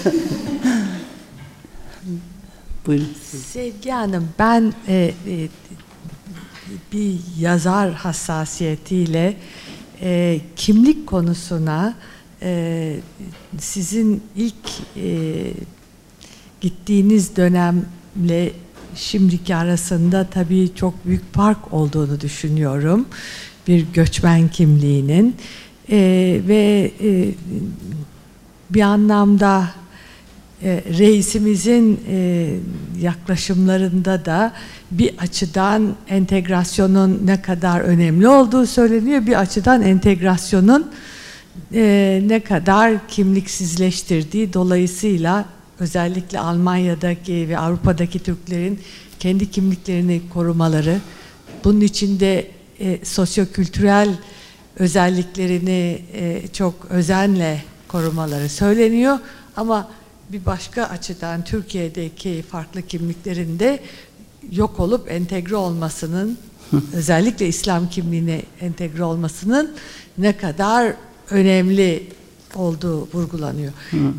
Buyurun. Sevgi Hanım, ben e, e, bir yazar hassasiyetiyle e, kimlik konusuna e, sizin ilk e, gittiğiniz dönemle şimdiki arasında tabii çok büyük fark olduğunu düşünüyorum. Bir göçmen kimliğinin E, ve e, bir anlamda e, reisimizin e, yaklaşımlarında da bir açıdan entegrasyonun ne kadar önemli olduğu söyleniyor. Bir açıdan entegrasyonun e, ne kadar kimliksizleştirdiği dolayısıyla özellikle Almanya'daki ve Avrupa'daki Türklerin kendi kimliklerini korumaları, bunun içinde e, sosyokültürel özelliklerini e, çok özenle korumaları söyleniyor. Ama bir başka açıdan Türkiye'deki farklı kimliklerin de yok olup entegre olmasının özellikle İslam kimliğine entegre olmasının ne kadar önemli olduğu vurgulanıyor.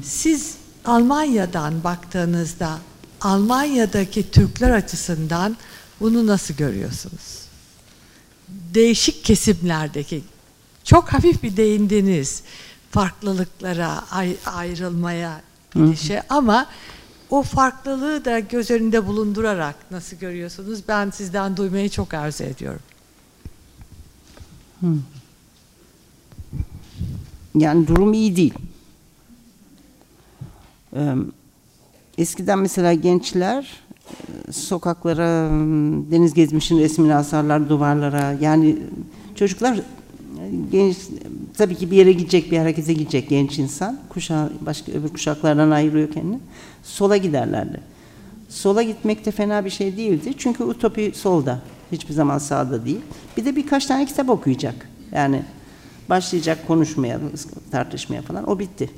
Siz Almanya'dan baktığınızda Almanya'daki Türkler açısından bunu nasıl görüyorsunuz? Değişik kesimlerdeki çok hafif bir değindiniz farklılıklara, ay- ayrılmaya, gidişe ama o farklılığı da göz önünde bulundurarak nasıl görüyorsunuz? Ben sizden duymayı çok arzu ediyorum. Yani durum iyi değil. Eskiden mesela gençler sokaklara Deniz Gezmiş'in resmini asarlar duvarlara. Yani çocuklar genç tabii ki bir yere gidecek, bir harekete gidecek genç insan. Kuşağı başka öbür kuşaklardan ayırıyor kendini. Sola giderlerdi. Sola gitmek de fena bir şey değildi. Çünkü utopi solda. Hiçbir zaman sağda değil. Bir de birkaç tane kitap okuyacak. Yani başlayacak konuşmaya, tartışmaya falan. O bitti.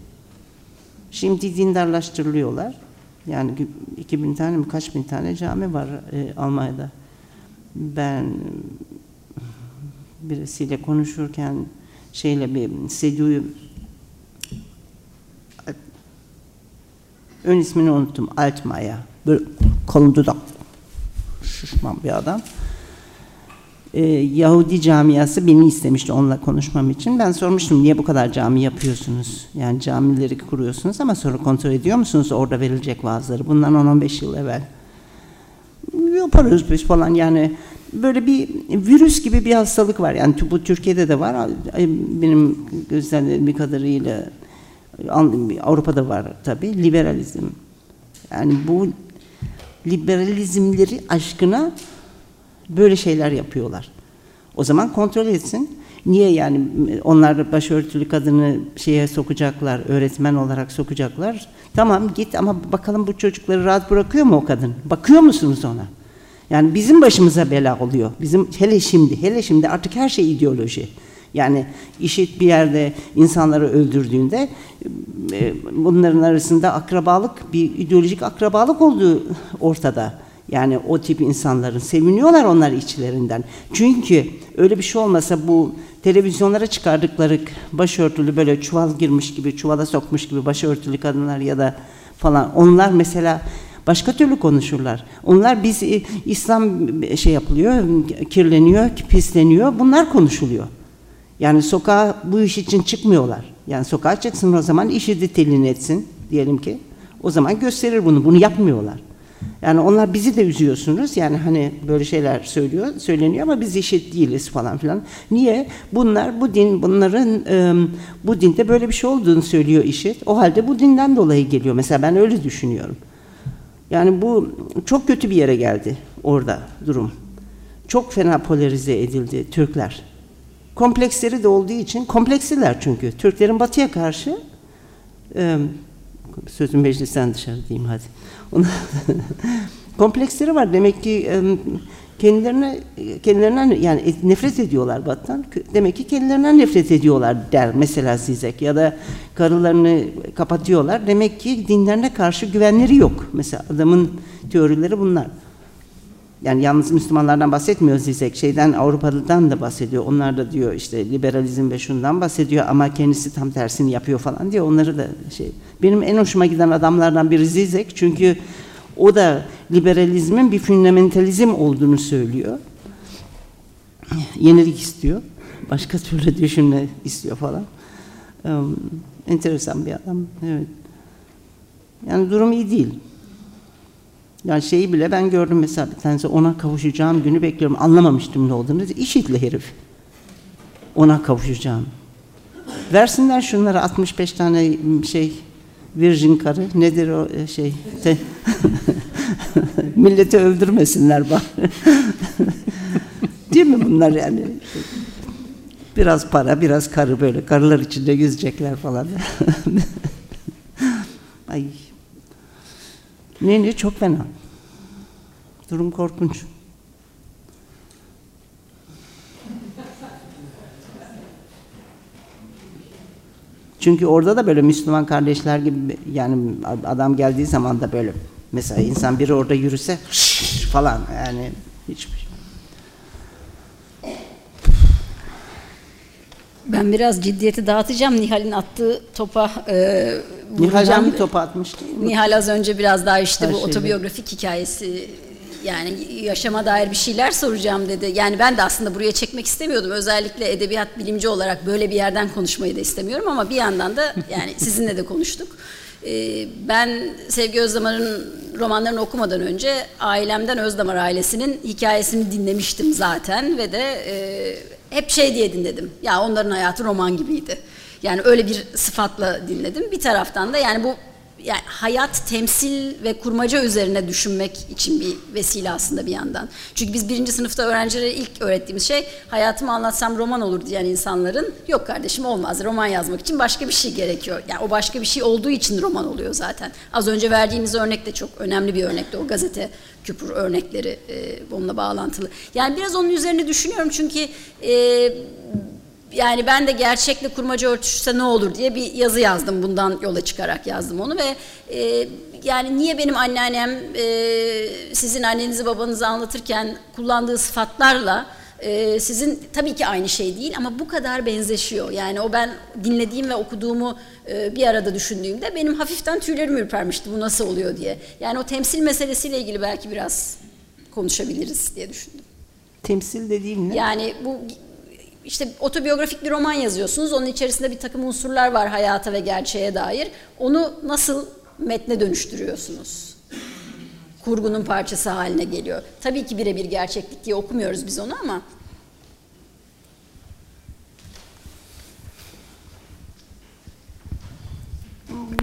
Şimdi dindarlaştırılıyorlar. Yani gü- 2000 tane mi kaç bin tane cami var e, Almanya'da. Ben birisiyle konuşurken şeyle bir Sedu'yu ön ismini unuttum. Altmaya. Böyle kalın dudak. Şişman bir adam. Ee, Yahudi camiası beni istemişti onunla konuşmam için. Ben sormuştum niye bu kadar cami yapıyorsunuz? Yani camileri kuruyorsunuz ama sonra kontrol ediyor musunuz orada verilecek vaazları? Bundan 10-15 yıl evvel. Yaparız biz falan yani böyle bir virüs gibi bir hastalık var. Yani bu Türkiye'de de var. Benim gözlemlediğim kadarıyla Avrupa'da var tabii. Liberalizm. Yani bu liberalizmleri aşkına böyle şeyler yapıyorlar. O zaman kontrol etsin. Niye yani onlar başörtülü kadını şeye sokacaklar, öğretmen olarak sokacaklar. Tamam git ama bakalım bu çocukları rahat bırakıyor mu o kadın? Bakıyor musunuz ona? Yani bizim başımıza bela oluyor. Bizim hele şimdi, hele şimdi artık her şey ideoloji. Yani işit bir yerde insanları öldürdüğünde e, bunların arasında akrabalık, bir ideolojik akrabalık olduğu ortada. Yani o tip insanların seviniyorlar onlar içlerinden. Çünkü öyle bir şey olmasa bu televizyonlara çıkardıkları başörtülü böyle çuval girmiş gibi, çuvala sokmuş gibi başörtülü kadınlar ya da falan onlar mesela başka türlü konuşurlar. Onlar biz e, İslam şey yapılıyor, kirleniyor, pisleniyor. Bunlar konuşuluyor. Yani sokağa bu iş için çıkmıyorlar. Yani sokağa çıksın o zaman işi de telin etsin diyelim ki. O zaman gösterir bunu. Bunu yapmıyorlar. Yani onlar bizi de üzüyorsunuz. Yani hani böyle şeyler söylüyor, söyleniyor ama biz eşit değiliz falan filan. Niye? Bunlar bu din bunların e, bu dinde böyle bir şey olduğunu söylüyor işit. O halde bu dinden dolayı geliyor. Mesela ben öyle düşünüyorum. Yani bu çok kötü bir yere geldi orada durum. Çok fena polarize edildi Türkler. Kompleksleri de olduğu için, kompleksiler çünkü. Türklerin batıya karşı, e, sözün meclisten dışarı diyeyim hadi. kompleksleri var. Demek ki e, kendilerine kendilerinden yani nefret ediyorlar battan. Demek ki kendilerinden nefret ediyorlar der mesela Zizek ya da karılarını kapatıyorlar. Demek ki dinlerine karşı güvenleri yok. Mesela adamın teorileri bunlar. Yani yalnız Müslümanlardan bahsetmiyor Zizek. Şeyden Avrupalıdan da bahsediyor. Onlar da diyor işte liberalizm ve şundan bahsediyor ama kendisi tam tersini yapıyor falan diyor. Onları da şey. Benim en hoşuma giden adamlardan biri Zizek. Çünkü o da liberalizmin bir fundamentalizm olduğunu söylüyor. Yenilik istiyor. Başka türlü düşünme istiyor falan. Um, enteresan bir adam. Evet. Yani durum iyi değil. Yani şeyi bile ben gördüm mesela bir tanesi ona kavuşacağım günü bekliyorum. Anlamamıştım ne olduğunu. İşitli herif. Ona kavuşacağım. Versinler şunlara 65 tane şey virgin karı. Nedir o e, şey? Milleti öldürmesinler bak. Değil mi bunlar yani? Biraz para, biraz karı böyle. Karılar içinde yüzecekler falan. Ay. Ne ne çok fena. Durum korkunç. Çünkü orada da böyle Müslüman kardeşler gibi yani adam geldiği zaman da böyle mesela insan biri orada yürüse falan yani hiçbir Ben biraz ciddiyeti dağıtacağım. Nihal'in attığı topa e, Nihal hangi topa atmıştı? Nihal az önce biraz daha işte Her bu şeyde. otobiyografik hikayesi yani yaşama dair bir şeyler soracağım dedi. Yani ben de aslında buraya çekmek istemiyordum. Özellikle edebiyat bilimci olarak böyle bir yerden konuşmayı da istemiyorum ama bir yandan da yani sizinle de konuştuk. Ee, Ben Sevgi Özdamar'ın romanlarını okumadan önce ailemden Özdamar ailesinin hikayesini dinlemiştim zaten ve de e, hep şey diye dinledim. Ya onların hayatı roman gibiydi. Yani öyle bir sıfatla dinledim. Bir taraftan da yani bu yani hayat temsil ve kurmaca üzerine düşünmek için bir vesile aslında bir yandan. Çünkü biz birinci sınıfta öğrencilere ilk öğrettiğimiz şey hayatımı anlatsam roman olur diyen insanların yok kardeşim olmaz roman yazmak için başka bir şey gerekiyor. Yani o başka bir şey olduğu için roman oluyor zaten. Az önce verdiğiniz örnek de çok önemli bir örnekti o gazete küpür örnekleri e, onunla bağlantılı. Yani biraz onun üzerine düşünüyorum çünkü e, yani ben de gerçekle kurmaca örtüşse ne olur diye bir yazı yazdım. Bundan yola çıkarak yazdım onu ve e, yani niye benim anneannem e, sizin annenizi babanızı anlatırken kullandığı sıfatlarla e, sizin tabii ki aynı şey değil ama bu kadar benzeşiyor. Yani o ben dinlediğim ve okuduğumu e, bir arada düşündüğümde benim hafiften tüylerim ürpermişti bu nasıl oluyor diye. Yani o temsil meselesiyle ilgili belki biraz konuşabiliriz diye düşündüm. Temsil dediğim ne? Yani bu işte otobiyografik bir roman yazıyorsunuz. Onun içerisinde bir takım unsurlar var hayata ve gerçeğe dair. Onu nasıl metne dönüştürüyorsunuz? kurgunun parçası haline geliyor. Tabii ki birebir gerçeklik diye okumuyoruz biz onu ama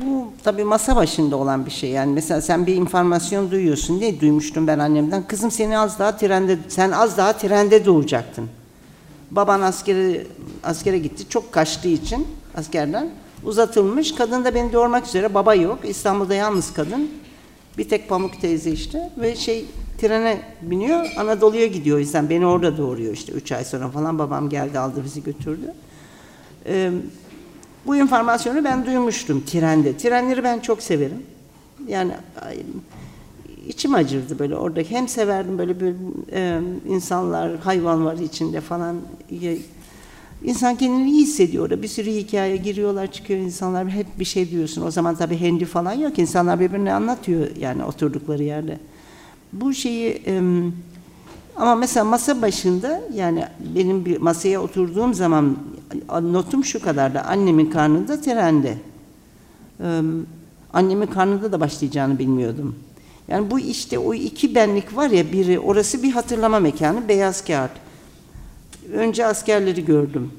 Bu tabii masa başında olan bir şey. Yani mesela sen bir informasyon duyuyorsun diye duymuştum ben annemden. Kızım seni az daha trende, sen az daha trende doğacaktın. Baban askere, askere gitti. Çok kaçtığı için askerden uzatılmış. Kadın da beni doğurmak üzere. Baba yok. İstanbul'da yalnız kadın. Bir tek Pamuk teyze işte. Ve şey trene biniyor. Anadolu'ya gidiyor. O yüzden beni orada doğuruyor işte. Üç ay sonra falan babam geldi aldı bizi götürdü. Ee, bu informasyonu ben duymuştum trende. Trenleri ben çok severim. Yani içim acırdı böyle oradaki. Hem severdim böyle bir e, insanlar, hayvan var içinde falan. İnsan kendini iyi hissediyor orada. Bir sürü hikaye giriyorlar, çıkıyor insanlar. Hep bir şey diyorsun. O zaman tabii hendi falan yok. İnsanlar birbirine anlatıyor yani oturdukları yerde. Bu şeyi e, ama mesela masa başında yani benim bir masaya oturduğum zaman notum şu kadardı. Annemin karnında trende. Ee, annemin karnında da başlayacağını bilmiyordum. Yani bu işte o iki benlik var ya biri orası bir hatırlama mekanı beyaz kağıt. Önce askerleri gördüm.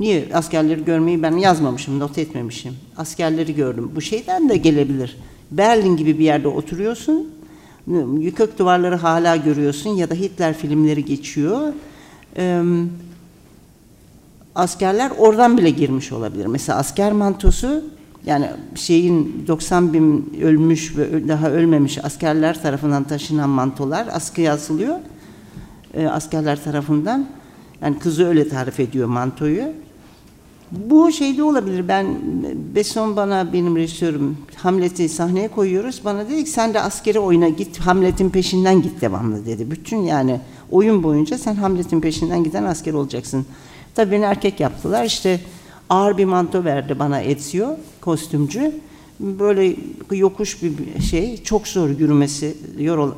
Niye askerleri görmeyi ben yazmamışım, not etmemişim. Askerleri gördüm. Bu şeyden de gelebilir. Berlin gibi bir yerde oturuyorsun. Yıkık duvarları hala görüyorsun ya da Hitler filmleri geçiyor. Ee, askerler oradan bile girmiş olabilir. Mesela asker mantosu yani şeyin 90 bin ölmüş ve daha ölmemiş askerler tarafından taşınan mantolar askıya asılıyor. Ee, askerler tarafından. Yani kızı öyle tarif ediyor mantoyu. Bu şeyde olabilir. Ben Besson bana benim rejisörüm Hamlet'i sahneye koyuyoruz. Bana dedi ki sen de askeri oyuna git. Hamlet'in peşinden git devamlı dedi. Bütün yani oyun boyunca sen Hamlet'in peşinden giden asker olacaksın. Tabii beni erkek yaptılar. İşte ağır bir manto verdi bana Ezio kostümcü. Böyle yokuş bir şey, çok zor yürümesi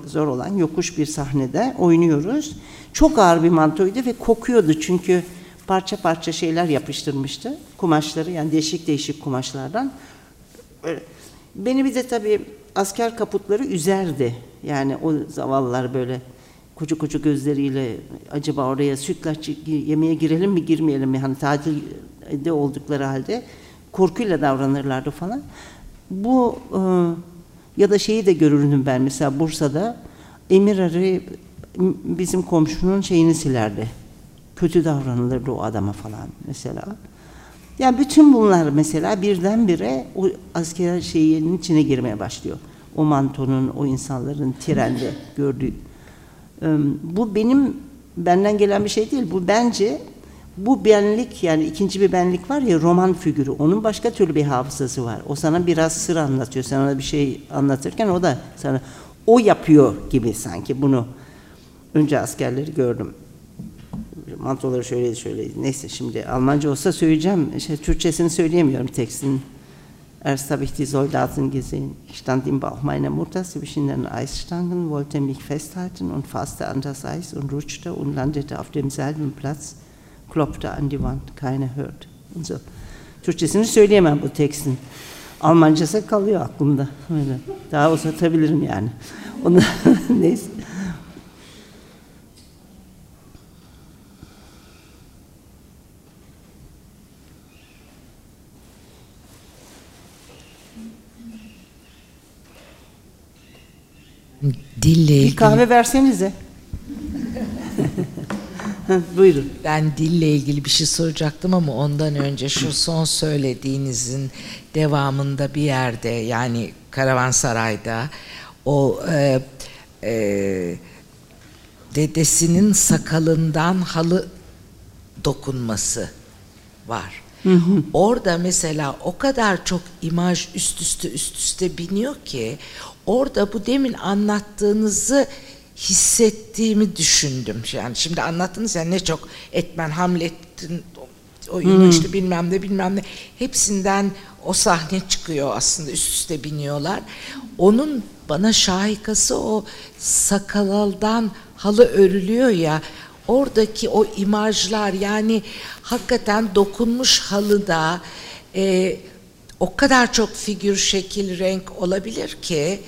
zor olan yokuş bir sahnede oynuyoruz. Çok ağır bir mantoydu ve kokuyordu çünkü parça parça şeyler yapıştırmıştı. Kumaşları yani değişik değişik kumaşlardan. Beni bir de tabii asker kaputları üzerdi. Yani o zavallılar böyle koca koca gözleriyle acaba oraya sütlaç yemeye girelim mi girmeyelim mi? Hani tatilde oldukları halde korkuyla davranırlardı falan. Bu e, ya da şeyi de görürdüm ben mesela Bursa'da Emir Arı bizim komşunun şeyini silerdi kötü davranılırdı o adama falan mesela. Yani bütün bunlar mesela birdenbire o asker şeyinin içine girmeye başlıyor. O mantonun, o insanların trende gördüğü. Bu benim benden gelen bir şey değil. Bu bence bu benlik yani ikinci bir benlik var ya roman figürü. Onun başka türlü bir hafızası var. O sana biraz sır anlatıyor. Sen ona bir şey anlatırken o da sana o yapıyor gibi sanki bunu. Önce askerleri gördüm mantoları şöyleydi şöyleydi. Neyse şimdi Almanca olsa söyleyeceğim. İşte Türkçesini söyleyemiyorum tekstin. Erst habe ich die Soldaten gesehen. Ich stand im Bauch meiner Mutter zwischen den Eisstangen, wollte mich festhalten und fasste an das Eis und rutschte und landete auf demselben Platz, klopfte an die Wand, keiner hört. Und so. Türkçesini söyleyemem bu tekstin. Almancası kalıyor aklımda. Öyle. Daha uzatabilirim yani. Onu, neyse. Dille ilgili. Bir kahve versenize. Buyurun. Ben dille ilgili bir şey soracaktım ama ondan önce şu son söylediğinizin devamında bir yerde yani Karavansaray'da o e, e, dedesinin sakalından halı dokunması var. Hı hı. Orada mesela o kadar çok imaj üst üste üst üste biniyor ki orada bu demin anlattığınızı hissettiğimi düşündüm. Yani şimdi anlattınız ya ne çok Etmen Hamlet'in oyunu hmm. işte bilmem ne bilmem ne hepsinden o sahne çıkıyor aslında üst üste biniyorlar. Onun bana şahikası o sakaldan halı örülüyor ya oradaki o imajlar yani hakikaten dokunmuş halıda e, o kadar çok figür, şekil, renk olabilir ki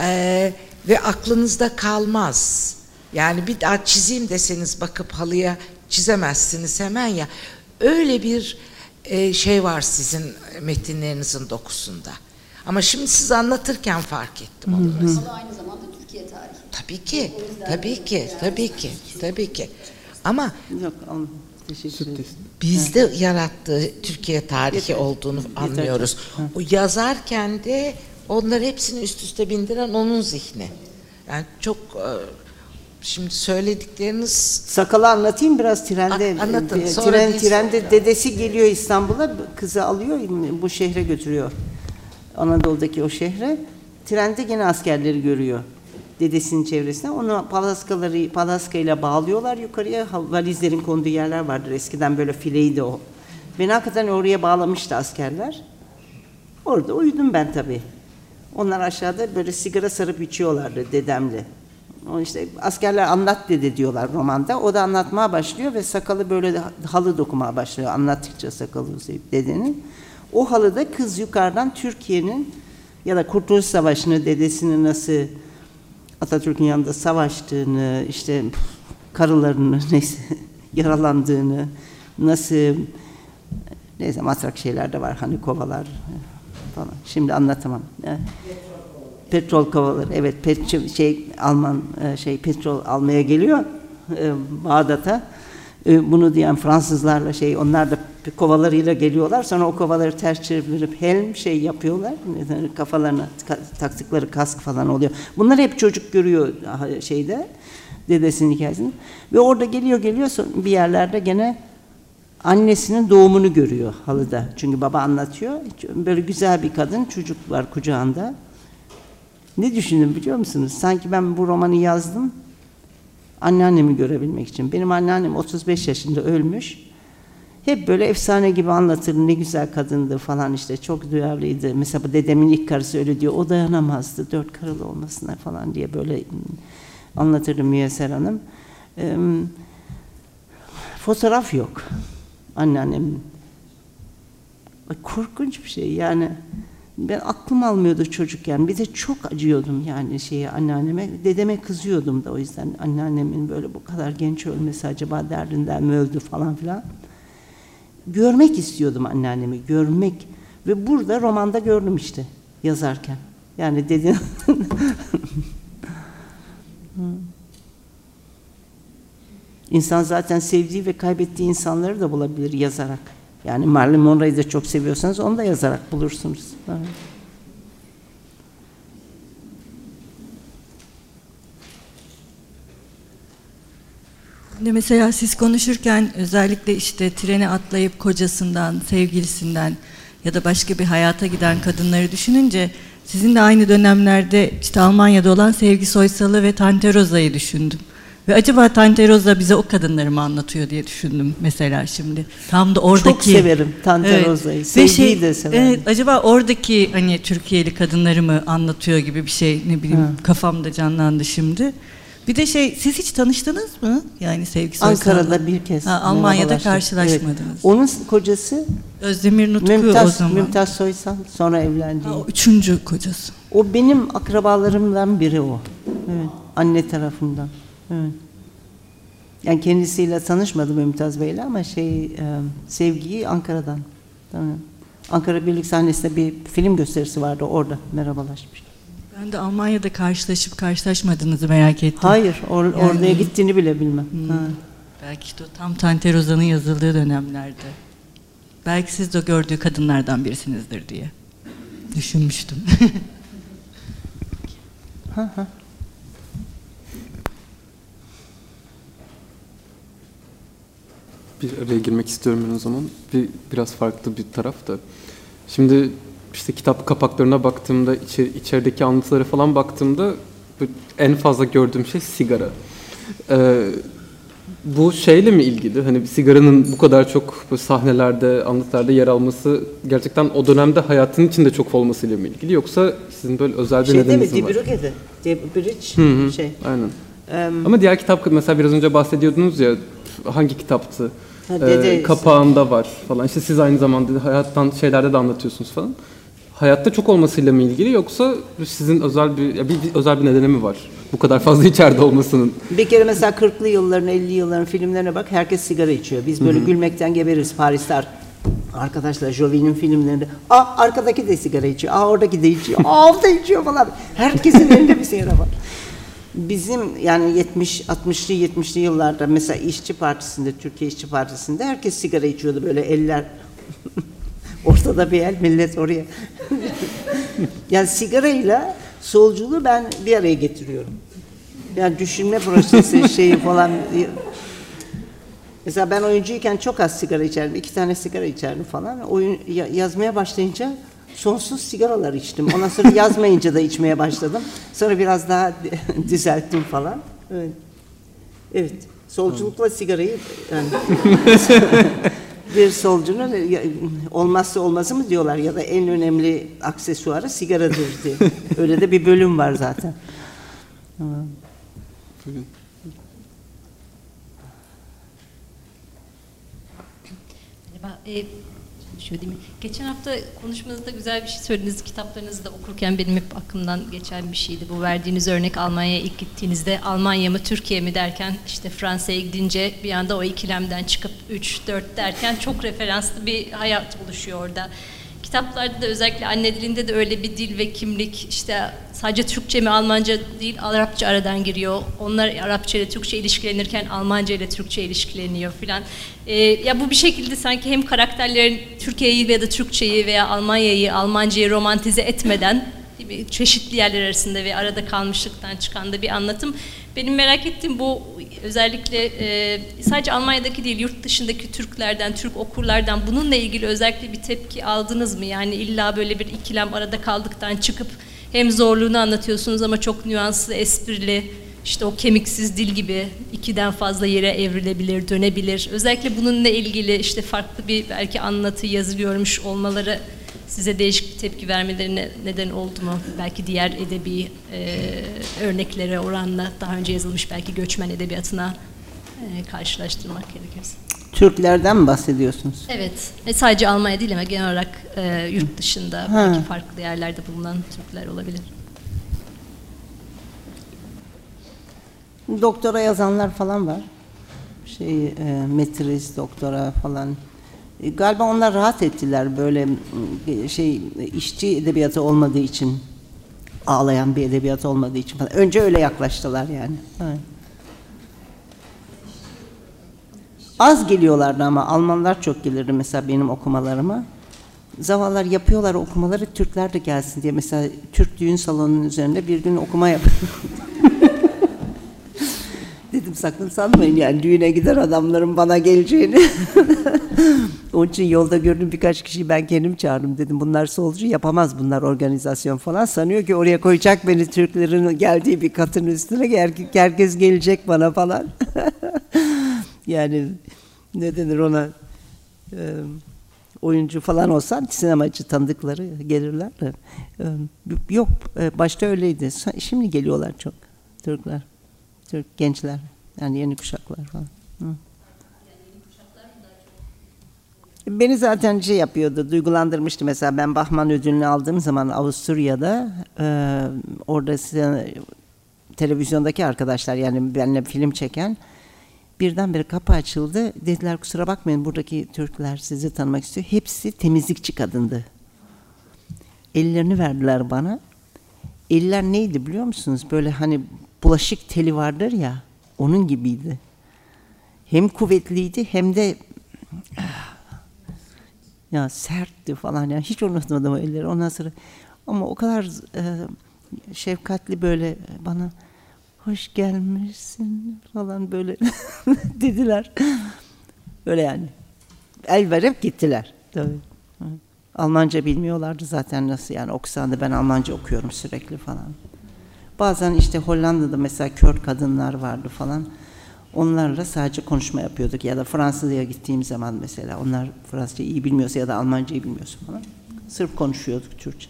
e, ve aklınızda kalmaz. Yani bir daha çizeyim deseniz bakıp halıya çizemezsiniz hemen ya. Öyle bir e, şey var sizin metinlerinizin dokusunda. Ama şimdi siz anlatırken fark ettim onu. Ama aynı zamanda Türkiye tarihi. Tabii ki, tabii ki, tabii ki, tabii ki. Ama Yok, teşekkür ederim. bizde yarattığı Türkiye tarihi olduğunu anlıyoruz. O yazarken de onları hepsini üst üste bindiren onun zihni. Yani çok e, şimdi söyledikleriniz Sakalı anlatayım biraz trende. A- anlatın, e, sonra Tren, trende dedesi geliyor İstanbul'a, kızı alıyor, bu şehre götürüyor. Anadolu'daki o şehre. Trende gene askerleri görüyor. Dedesinin çevresine. Onu palaskaları, palaska ile bağlıyorlar yukarıya. Valizlerin konduğu yerler vardır. Eskiden böyle fileydi o. Beni hakikaten oraya bağlamıştı askerler. Orada uyudum ben tabii. Onlar aşağıda böyle sigara sarıp içiyorlardı dedemle. O işte askerler anlat dede diyorlar romanda. O da anlatmaya başlıyor ve sakalı böyle halı dokumaya başlıyor anlattıkça sakalı uzayıp dedenin. O halıda kız yukarıdan Türkiye'nin ya da Kurtuluş Savaşı'nı dedesinin nasıl Atatürk'ün yanında savaştığını, işte karılarını neyse yaralandığını, nasıl neyse matrak şeyler de var hani kovalar falan. Şimdi anlatamam. Yani petrol kovaları evet pet, şey Alman e, şey petrol almaya geliyor e, Bağdat'a. E, Bunu diyen Fransızlarla şey onlar da kovalarıyla geliyorlar. Sonra o kovaları ters çevirip helm şey yapıyorlar. Kafalarına ka- taktıkları kask falan oluyor. Bunlar hep çocuk görüyor şeyde dedesinin hikayesini. Ve orada geliyor geliyor bir yerlerde gene annesinin doğumunu görüyor halıda. Çünkü baba anlatıyor. Böyle güzel bir kadın çocuk var kucağında. Ne düşündüm biliyor musunuz? Sanki ben bu romanı yazdım anneannemi görebilmek için. Benim anneannem 35 yaşında ölmüş. Hep böyle efsane gibi anlatır ne güzel kadındı falan işte çok duyarlıydı. Mesela bu dedemin ilk karısı öyle diyor o dayanamazdı dört karılı olmasına falan diye böyle anlatırdı Müyesser Hanım. Eee, fotoğraf yok anneannemin. Korkunç bir şey yani. Ben aklım almıyordu çocukken. Bir de çok acıyordum yani şeye anneanneme. Dedeme kızıyordum da o yüzden anneannemin böyle bu kadar genç ölmesi acaba derdinden mi öldü falan filan. Görmek istiyordum anneannemi, görmek. Ve burada romanda gördüm işte yazarken. Yani dedi İnsan zaten sevdiği ve kaybettiği insanları da bulabilir yazarak. Yani Marilyn Monroe'yu da çok seviyorsanız onu da yazarak bulursunuz. Şimdi mesela siz konuşurken özellikle işte trene atlayıp kocasından, sevgilisinden ya da başka bir hayata giden kadınları düşününce sizin de aynı dönemlerde işte Almanya'da olan Sevgi Soysal'ı ve Tante Rosa'yı düşündüm. Ve acaba Tante Rosa bize o kadınları mı anlatıyor diye düşündüm mesela şimdi. Tam da oradaki... Çok severim Tante Rosa'yı. Ve Sevgiyi şey, de severim. Evet, acaba oradaki hani Türkiye'li kadınları mı anlatıyor gibi bir şey ne bileyim Ha. kafamda canlandı şimdi. Bir de şey siz hiç tanıştınız mı? Yani Sevgi Soysal'la. Ankara'da bir kez. Ha, Almanya'da karşılaşmadınız. Evet. Onun kocası Özdemir Nutku o Mümtaz, zaman. Mümtaz Soysal sonra evlendi. Ha, o üçüncü kocası. O benim akrabalarımdan biri o. Evet. Anne tarafından. Evet. Yani kendisiyle tanışmadım Mümtaz Bey'le ama şey e, sevgiyi Ankara'dan. Tamam. Ankara Birlik sahnesinde bir film gösterisi vardı orada merhabalaşmış. Ben de Almanya'da karşılaşıp karşılaşmadığınızı merak ettim. Hayır, or, Yani- oraya gittiğini bile bilmem. Hmm. Ha. Belki işte o tam Tante Rosa'nın yazıldığı dönemlerde. Belki siz de gördüğü kadınlardan birisinizdir diye düşünmüştüm. Ha, ha. Bir araya girmek istiyorum ben o zaman. Bir biraz farklı bir taraf da. Şimdi işte kitap kapaklarına baktığımda, içer, içerideki anlatılara falan baktığımda en fazla gördüğüm şey sigara. Ee, bu şeyle mi ilgili? Hani sigaranın bu kadar çok bu sahnelerde, anlatılarda yer alması gerçekten o dönemde hayatın içinde çok olmasıyla mı ilgili? Yoksa sizin böyle özel bir Şeyde mi? nedeniniz mi var? Dibruge'de. Bridge Hı hı, şey. Aynen. Em, Ama diğer kitap mesela biraz önce bahsediyordunuz ya hangi kitaptı? Ha, e, dede- kapağında var falan. İşte siz aynı zamanda hayattan şeylerde de anlatıyorsunuz falan. Hayatta çok olmasıyla mı ilgili yoksa sizin özel bir, bir, bir özel bir nedeni mi var? Bu kadar fazla içeride olmasının. Bir kere mesela 40'lı yılların 50 yılların filmlerine bak herkes sigara içiyor. Biz böyle gülmekten geberiz Paris'te ar- arkadaşlar Jovi'nin filmlerinde. Aa arkadaki de sigara içiyor. Aa oradaki de içiyor. Aa da içiyor falan. Herkesin elinde bir sigara var. Bizim yani 70 60'lı 70'li yıllarda mesela İşçi Partisi'nde Türkiye İşçi Partisi'nde herkes sigara içiyordu böyle eller ortada bir el millet oraya. yani sigarayla solculuğu ben bir araya getiriyorum. Yani düşünme prosesi şeyi falan. Mesela ben oyuncuyken çok az sigara içerdim. iki tane sigara içerdim falan. Oyun ya- yazmaya başlayınca sonsuz sigaralar içtim. Ondan sonra yazmayınca da içmeye başladım. Sonra biraz daha düzelttim falan. Evet. Evet. Solculukla sigarayı yani bir solcunun olmazsa olmazı mı diyorlar ya da en önemli aksesuarı sigaradır diye. Öyle de bir bölüm var zaten. Tamam. Merhaba. Ee, şöyle diyeyim. Geçen hafta konuşmanızda güzel bir şey söylediniz. Kitaplarınızı da okurken benim hep aklımdan geçen bir şeydi. Bu verdiğiniz örnek Almanya'ya ilk gittiğinizde Almanya mı Türkiye mi derken işte Fransa'ya gidince bir anda o ikilemden çıkıp 3 4 derken çok referanslı bir hayat oluşuyor orada. Kitaplarda da özellikle anne dilinde de öyle bir dil ve kimlik işte sadece Türkçe mi Almanca değil Arapça aradan giriyor. Onlar Arapça ile Türkçe ilişkilenirken Almanca ile Türkçe ilişkileniyor filan. Ee, ya bu bir şekilde sanki hem karakterlerin Türkiye'yi ya da Türkçeyi veya Almanya'yı, Almancayı romantize etmeden mi, çeşitli yerler arasında ve arada kalmışlıktan çıkan da bir anlatım. Benim merak ettiğim bu özellikle e, sadece Almanya'daki değil yurt dışındaki Türklerden, Türk okurlardan bununla ilgili özellikle bir tepki aldınız mı? Yani illa böyle bir ikilem arada kaldıktan çıkıp hem zorluğunu anlatıyorsunuz ama çok nüanslı, esprili, işte o kemiksiz dil gibi ikiden fazla yere evrilebilir, dönebilir. Özellikle bununla ilgili işte farklı bir belki anlatı yazı görmüş olmaları size değişik bir tepki vermelerine neden oldu mu? Belki diğer edebi e, örneklere oranla daha önce yazılmış belki göçmen edebiyatına e, karşılaştırmak gerekirse. Türklerden mi bahsediyorsunuz? Evet, e, sadece Almanya değil ama genel olarak e, yurt dışında Ha. belki farklı yerlerde bulunan Türkler olabilir. Doktora yazanlar falan var. Şey, e, metriz, doktora falan. Galiba onlar rahat ettiler böyle şey işçi edebiyatı olmadığı için ağlayan bir edebiyat olmadığı için falan. Önce öyle yaklaştılar yani. Az geliyorlardı ama Almanlar çok gelirdi mesela benim okumalarıma. Zavallar yapıyorlar okumaları Türkler de gelsin diye. Mesela Türk düğün salonunun üzerinde bir gün okuma yap. Dedim sakın sanmayın yani düğüne gider adamların bana geleceğini. Onun için yolda gördüm birkaç kişiyi ben kendim çağırdım dedim. Bunlar solcu yapamaz bunlar organizasyon falan. Sanıyor ki oraya koyacak beni Türklerin geldiği bir katın üstüne. Her- Herkes gelecek bana falan. yani ne denir ona oyuncu falan olsan sinemacı tanıdıkları gelirler de. Yok başta öyleydi. Şimdi geliyorlar çok Türkler. Türk gençler. Yani yeni kuşaklar falan. Hı. Beni zaten şey yapıyordu, duygulandırmıştı. Mesela ben Bahman ödülünü aldığım zaman Avusturya'da e, orada size- televizyondaki arkadaşlar yani benimle film çeken birdenbire kapı açıldı. Dediler kusura bakmayın buradaki Türkler sizi tanımak istiyor. Hepsi temizlikçi kadındı. Ellerini verdiler bana. Eller neydi biliyor musunuz? Böyle hani bulaşık teli vardır ya onun gibiydi. Hem kuvvetliydi hem de ya sertti falan ya hiç unutmadım o elleri. Ondan sonra ama o kadar e, şefkatli böyle bana hoş gelmişsin falan böyle dediler. Böyle yani. El verip gittiler. Tabii. Almanca bilmiyorlardı zaten nasıl yani okusan da ben Almanca okuyorum sürekli falan. Bazen işte Hollanda'da mesela kör kadınlar vardı falan. Onlarla sadece konuşma yapıyorduk ya da Fransa'ya gittiğim zaman mesela onlar Fransızca iyi bilmiyorsa ya da Almancayı bilmiyorsa falan. Sırf konuşuyorduk Türkçe.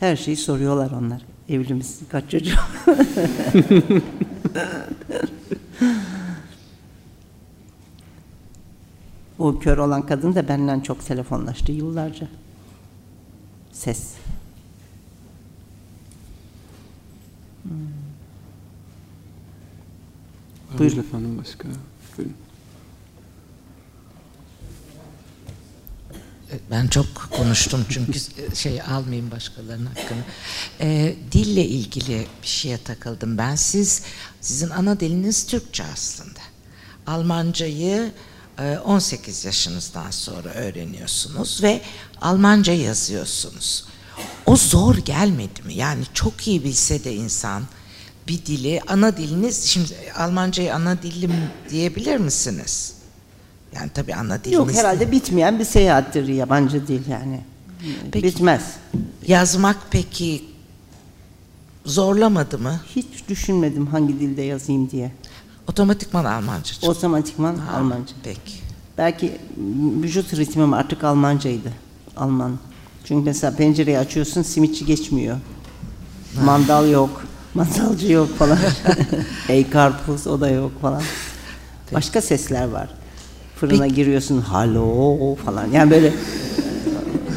Her şeyi soruyorlar onlar. Evli misin? Kaç çocuğun? O kör olan kadın da benden çok telefonlaştı yıllarca. Ses. Buyurun. efendim başka? Buyurun. Ben çok konuştum çünkü şey almayayım başkalarının hakkını. Ee, dille ilgili bir şeye takıldım ben. Siz sizin ana diliniz Türkçe aslında. Almancayı e, 18 yaşınızdan sonra öğreniyorsunuz ve Almanca yazıyorsunuz. O zor gelmedi mi? Yani çok iyi bilse de insan bir dili, ana diliniz, şimdi Almancayı ana dilim diyebilir misiniz? Yani tabii ana diliniz. Yok herhalde bitmeyen bir seyahattir yabancı dil yani. Peki. Bitmez. Yazmak peki zorlamadı mı? Hiç düşünmedim hangi dilde yazayım diye. Otomatikman Almanca. çıktı. Otomatikman Ha, Almanca. Peki. Belki vücut ritmim artık Almancaydı. Alman. Çünkü mesela pencereyi açıyorsun simitçi geçmiyor. Mandal yok. Mandalcı yok falan. Ey karpuz o da yok falan. Başka sesler var. Fırına giriyorsun halo falan. Yani böyle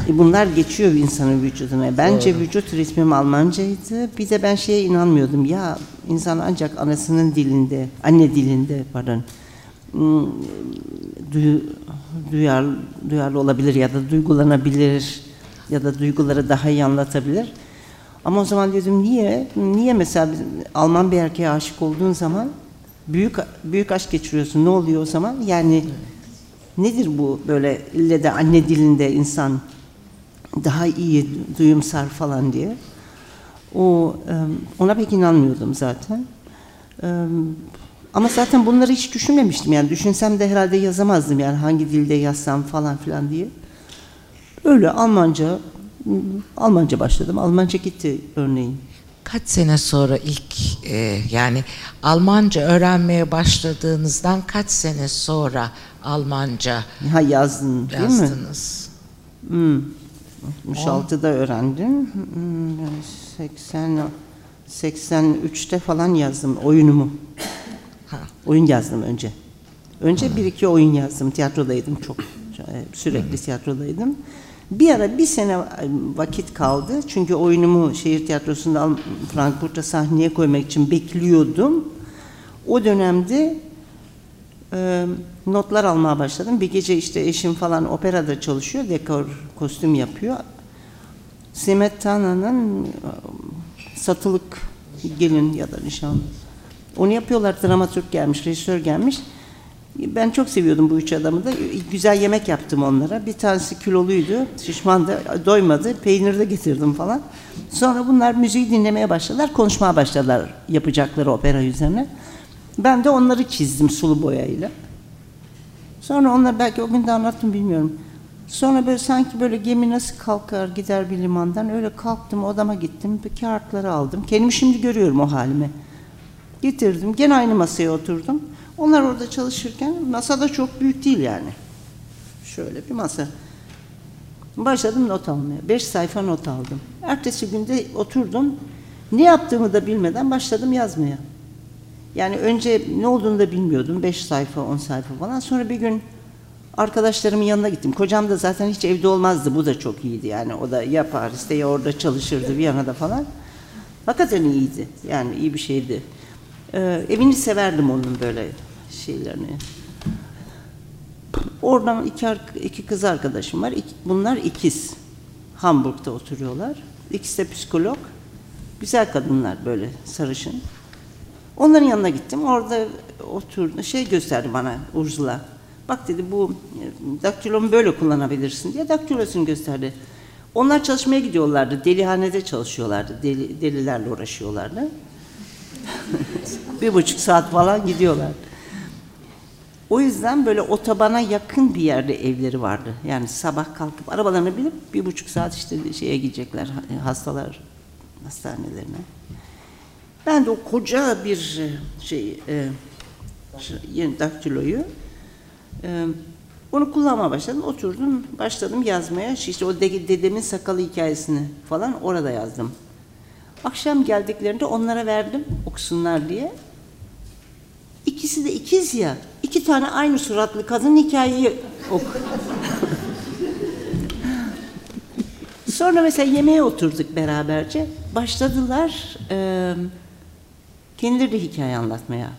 e, bunlar geçiyor insanın vücuduna. Bence vücut ritmim Almancaydı. Bir de ben şeye inanmıyordum. Ya insan ancak anasının dilinde, anne dilinde pardon duyar, duyarlı olabilir ya da duygulanabilir ya da duyguları daha iyi anlatabilir. Ama o zaman dedim niye? Niye mesela Alman bir erkeğe aşık olduğun zaman büyük büyük aşk geçiriyorsun. Ne oluyor o zaman? Yani nedir bu böyle ille de anne dilinde insan daha iyi duyumsar falan diye. O ona pek inanmıyordum zaten. Ama zaten bunları hiç düşünmemiştim yani düşünsem de herhalde yazamazdım yani hangi dilde yazsam falan filan diye. Öyle Almanca Almanca başladım. Almanca gitti örneğin. Kaç sene sonra ilk e, yani Almanca öğrenmeye başladığınızdan kaç sene sonra Almanca Ha yazdın değil mi? yazdınız? Hmm. 66'da öğrendim. Hmm, 80 83'te falan yazdım oyunumu. Ha. Oyun yazdım önce. Önce bir iki oyun yazdım. Tiyatrodaydım çok. e, Sürekli tiyatrodaydım. Bir ara bir sene vakit kaldı. Çünkü oyunumu şehir tiyatrosunda Frankfurt'ta sahneye koymak için bekliyordum. O dönemde e, notlar almaya başladım. Bir gece işte eşim falan operada çalışıyor. Dekor, kostüm yapıyor. Smetana'nın e, satılık gelin ya da nişan. Onu yapıyorlar. Dramaturg gelmiş, rejisör gelmiş. Ben çok seviyordum bu üç adamı da. Güzel yemek yaptım onlara. Bir tanesi kiloluydu, şişmandı, doymadı. Peynir de getirdim falan. Sonra bunlar müziği dinlemeye başladılar, konuşmaya başladılar yapacakları opera üzerine. Ben de onları çizdim sulu boyayla. Sonra onlar belki o gün de anlattım bilmiyorum. Sonra böyle sanki böyle gemi nasıl kalkar gider bir limandan öyle kalktım odama gittim bir kağıtları aldım. Kendimi şimdi görüyorum o halimi. Getirdim gene aynı masaya oturdum. Onlar orada çalışırken masa da çok büyük değil yani. Şöyle bir masa. Başladım not almaya. Beş sayfa not aldım. Ertesi günde oturdum. Ne yaptığımı da bilmeden başladım yazmaya. Yani önce ne olduğunu da bilmiyordum. Beş sayfa, on sayfa falan. Sonra bir gün arkadaşlarımın yanına gittim. Kocam da zaten hiç evde olmazdı. Bu da çok iyiydi yani. O da ya Paris'te ya orada çalışırdı Viyana'da falan. Hakikaten iyiydi. Yani iyi bir şeydi. Ee, evini severdim onun böyle şeylerini. Oradan iki, iki kız arkadaşım var. İki- bunlar ikiz. Hamburg'da oturuyorlar. İkisi de psikolog. Güzel kadınlar böyle sarışın. Onların yanına gittim. Orada oturdu. Şey gösterdi bana Ursula. Bak dedi bu e, daktilomu böyle kullanabilirsin diye daktilosunu gösterdi. Onlar çalışmaya gidiyorlardı. Delihanede çalışıyorlardı. Deli, delilerle uğraşıyorlardı. bir buçuk saat falan gidiyorlar. O yüzden böyle otobana yakın bir yerde evleri vardı. Yani sabah kalkıp arabalarına binip bir buçuk saat işte şeye gidecekler hastalar hastanelerine. Ben de o koca bir e, şey e, yeni daktiloyu e, onu kullanmaya başladım. Oturdum, başladım yazmaya. İşte o de- dedemin sakalı hikayesini falan orada yazdım. Akşam geldiklerinde onlara verdim okusunlar diye. İkisi de ikiz ya. İki tane aynı suratlı kadın hikayeyi Ok. Sonra mesela yemeğe oturduk beraberce. Başladılar e, kendileri de hikaye anlatmaya.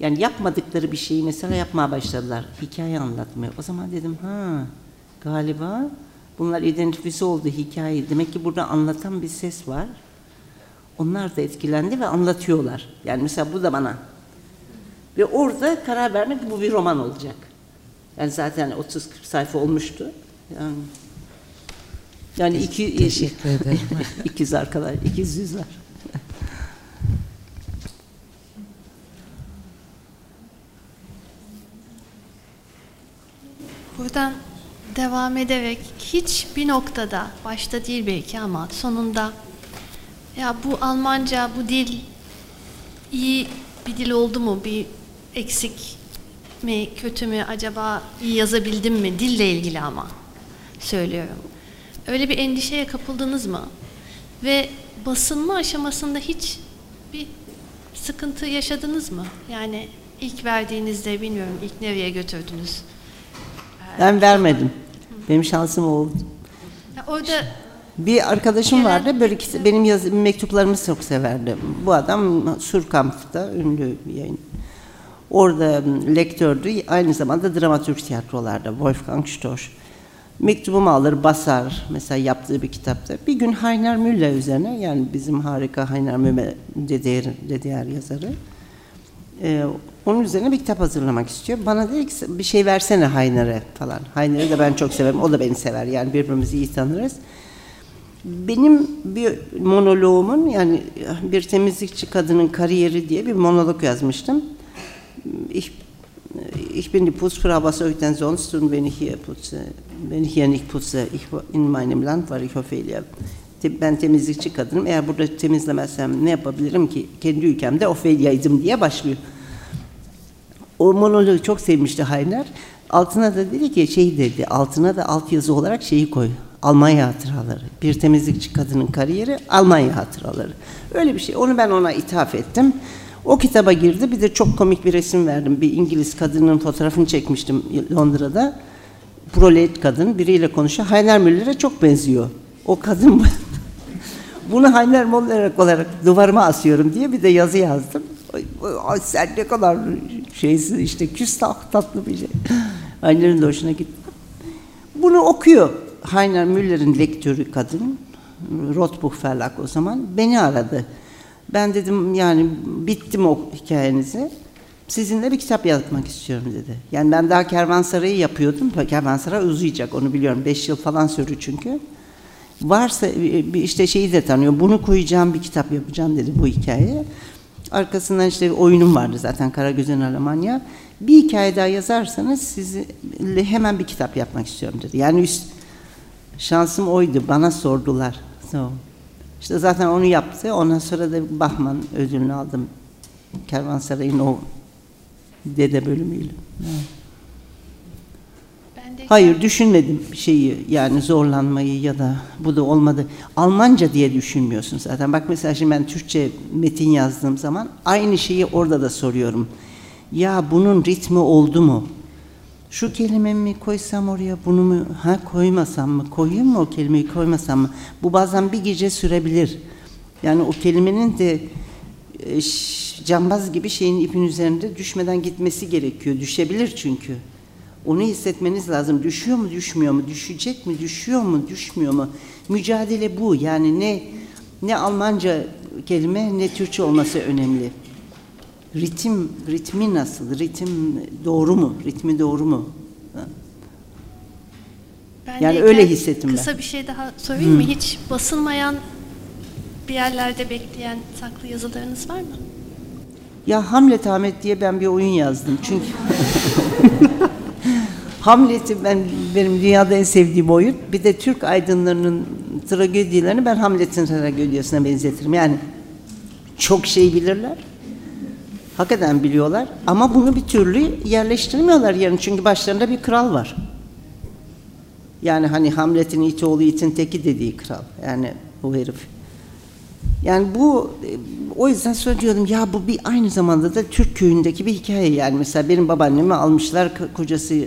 Yani yapmadıkları bir şeyi mesela yapmaya başladılar. Hikaye anlatmaya. O zaman dedim ha galiba bunlar identifize oldu hikaye. Demek ki burada anlatan bir ses var. Onlar da etkilendi ve anlatıyorlar. Yani mesela bu da bana. Ve orada karar vermek bu bir roman olacak. Yani zaten 30-40 sayfa olmuştu. Yani yani iki Teşekkür ederim. ikiz arkadaş, ikiz yüzler. Buradan devam ederek hiçbir noktada, başta değil belki ama sonunda ya bu Almanca, bu dil iyi bir dil oldu mu, bir eksik mi, kötü mü, acaba iyi yazabildim mi, dille ilgili ama söylüyorum. Öyle bir endişeye kapıldınız mı? Ve basınma aşamasında hiç bir sıkıntı yaşadınız mı? Yani ilk verdiğinizde bilmiyorum ilk nereye götürdünüz? Ben vermedim. Benim şansım oldu. Ya orada Bir arkadaşım vardı, böyle benim yaz, mektuplarımı çok severdi. Bu adam Surkampf'ta ünlü bir yayın. Orada m, lektördü, aynı zamanda dramaturg tiyatrolarda, Wolfgang Storch. Mektubumu alır, basar, mesela yaptığı bir kitapta. Bir gün Heiner Müller üzerine, yani bizim harika Heiner Müller, DDR, DDR yazarı. Ee, onun üzerine bir kitap hazırlamak istiyor. Bana dedi ki bir şey versene Heiner'e falan. Heiner'i de ben çok severim. O da beni sever. Yani birbirimizi iyi tanırız. Benim bir monoloğumun yani bir temizlikçi kadının kariyeri diye bir monolog yazmıştım. Ich, ich bin die Putzfrau, was soll ich denn sonst tun, wenn ich hier putze? Wenn ich hier nicht putze, ich, in meinem Land war ich Ophelia. Ben temizlikçi kadınım. Eğer burada temizlemezsem ne yapabilirim ki? Kendi ülkemde Ophelia'ydım diye başlıyor. O monologu çok sevmişti Hayner. Altına da dedi ki şey dedi, altına da altyazı olarak şeyi koy. Almanya hatıraları. Bir temizlikçi kadının kariyeri Almanya hatıraları. Öyle bir şey. Onu ben ona ithaf ettim. O kitaba girdi. Bir de çok komik bir resim verdim. Bir İngiliz kadının fotoğrafını çekmiştim Londra'da. Prolet kadın biriyle konuşuyor. Heiner Müller'e çok benziyor. O kadın bunu Heiner Müller olarak duvarıma asıyorum diye bir de yazı yazdım. Ay, sen ne kadar şeysin işte küstah tatlı bir şey. Heiner'in de hoşuna gitti. Bunu okuyor. Heiner Müller'in lektörü kadın. Rothbuch Verlag o zaman. Beni aradı. Ben dedim yani bittim o hikayenizi. Sizinle bir kitap yazmak istiyorum dedi. Yani ben daha Kervansaray'ı yapıyordum. Kervansaray uzayacak onu biliyorum. Beş yıl falan sürdü çünkü. Varsa e, işte şeyi de tanıyor. Bunu koyacağım bir kitap yapacağım dedi bu hikaye. Arkasından işte oyunum vardı zaten Karagöz'ün Almanya. Bir hikaye daha yazarsanız sizinle hemen bir kitap yapmak istiyorum dedi. Yani şansım oydu. Bana sordular. So. İşte zaten onu yaptı. Ondan sonra da Bahman ödülünü aldım. Kervansaray'ın o dede bölümüyle. Evet. Hayır düşünmedim şeyi yani zorlanmayı ya da bu da olmadı. Almanca diye düşünmüyorsun zaten. Bak mesela şimdi ben Türkçe metin yazdığım zaman aynı şeyi orada da soruyorum. Ya bunun ritmi oldu mu? Şu kelimemi mi koysam oraya bunu mu ha koymasam mı? Koyayım mı o kelimeyi koymasam mı? Bu bazen bir gece sürebilir. Yani o kelimenin de e, cambaz gibi şeyin ipin üzerinde düşmeden gitmesi gerekiyor. Düşebilir çünkü. Onu hissetmeniz lazım. Düşüyor mu, düşmüyor mu? Düşecek mi, düşüyor mu, düşmüyor mu? Mücadele bu. Yani ne ne Almanca kelime ne Türkçe olması önemli. Ritim, ritmi nasıl? Ritim doğru mu? Ritmi doğru mu? Ben Yani öyle hissettim ben. Kısa bir şey daha sorayım mı? Hı. Hiç basılmayan bir yerlerde bekleyen saklı yazılarınız var mı? Ya Hamlet Ahmet diye ben bir oyun yazdım. Çünkü Hamlet'i ben benim dünyada en sevdiğim oyun. Bir de Türk aydınlarının tragedilerini ben Hamlet'in tragediyasına benzetirim. Yani çok şey bilirler. Hakikaten biliyorlar ama bunu bir türlü yerleştirmiyorlar yani çünkü başlarında bir kral var. Yani hani Hamlet'in iti oğlu itin teki dediği kral. Yani o herif. Yani bu o yüzden söylüyorum ya bu bir aynı zamanda da Türk köyündeki bir hikaye yani mesela benim babaannemi almışlar ko- kocası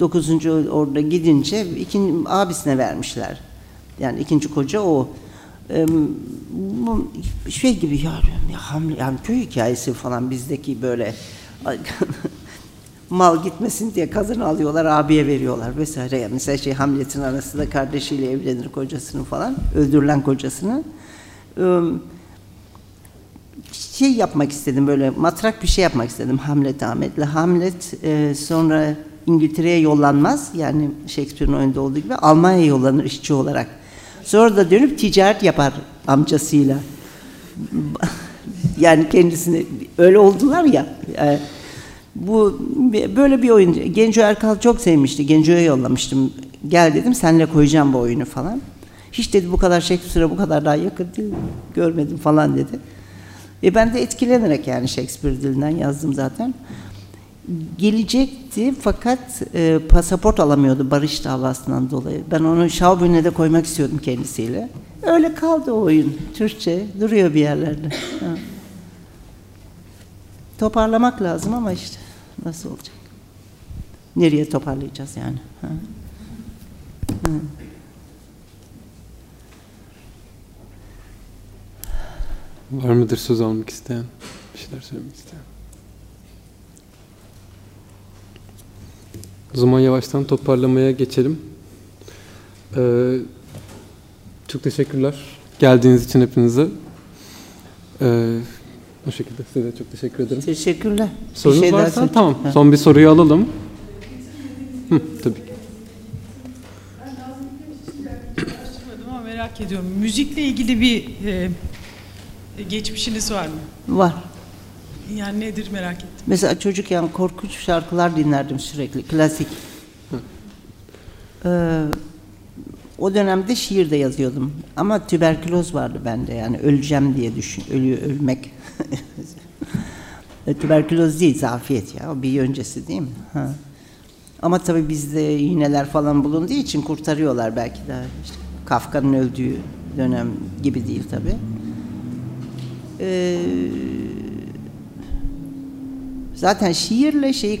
Dokuzuncu orada gidince ikinci, abisine vermişler. Yani ikinci koca o. Bu şey gibi ya, ya hamle, yani köy hikayesi falan bizdeki böyle mal gitmesin diye kadını alıyorlar abiye veriyorlar vesaire. Yani mesela şey Hamlet'in arasında kardeşiyle evlenir kocasını falan öldürülen kocasını. Şey yapmak istedim böyle matrak bir şey yapmak istedim Hamlet Ahmet'le. Hamlet e, sonra İngiltere'ye yollanmaz yani Shakespeare'in oyunda olduğu gibi Almanya'ya yollanır işçi olarak. Sonra da dönüp ticaret yapar amcasıyla. yani kendisini öyle oldular ya. Yani bu böyle bir oyun. Genco Erkal çok sevmişti. Genco'ya yollamıştım. Gel dedim senle koyacağım bu oyunu falan. Hiç dedi bu kadar Shakespeare'e bu kadar daha yakın değil, görmedim falan dedi. E ben de etkilenerek yani Shakespeare dilinden yazdım zaten. Gelecekti fakat e, pasaport alamıyordu barış davasından dolayı. Ben onu Schaubühne'de koymak istiyordum kendisiyle. Öyle kaldı o oyun. Türkçe duruyor bir yerlerde. Toparlamak lazım ama işte nasıl olacak? Nereye toparlayacağız yani? Var mıdır söz almak isteyen? Bir şeyler söylemek isteyen? O zaman yavaştan toparlamaya geçelim. Ee, çok teşekkürler geldiğiniz için hepinize. Ee, o şekilde size de çok teşekkür ederim. Teşekkürler. Sorunuz Bir şey varsa daha- tamam. Ha. Son bir soruyu alalım. Hı, tabii. Araştırmadım ama merak ediyorum. Müzikle ilgili bir e, geçmişiniz var mı? Var. Yani nedir merak ettim. Mesela çocukken korkunç şarkılar dinlerdim sürekli, klasik. Ee, o dönemde şiir de yazıyordum. Ama tüberküloz vardı bende yani öleceğim diye düşün, ölüyor, ölmek. E, tüberküloz değil, zafiyet ya. O bir öncesi değil mi? Ha. Ama tabii bizde iğneler falan bulunduğu için kurtarıyorlar belki de. İşte Kafka'nın öldüğü dönem gibi değil tabii. Ee, zaten şiirle şeyi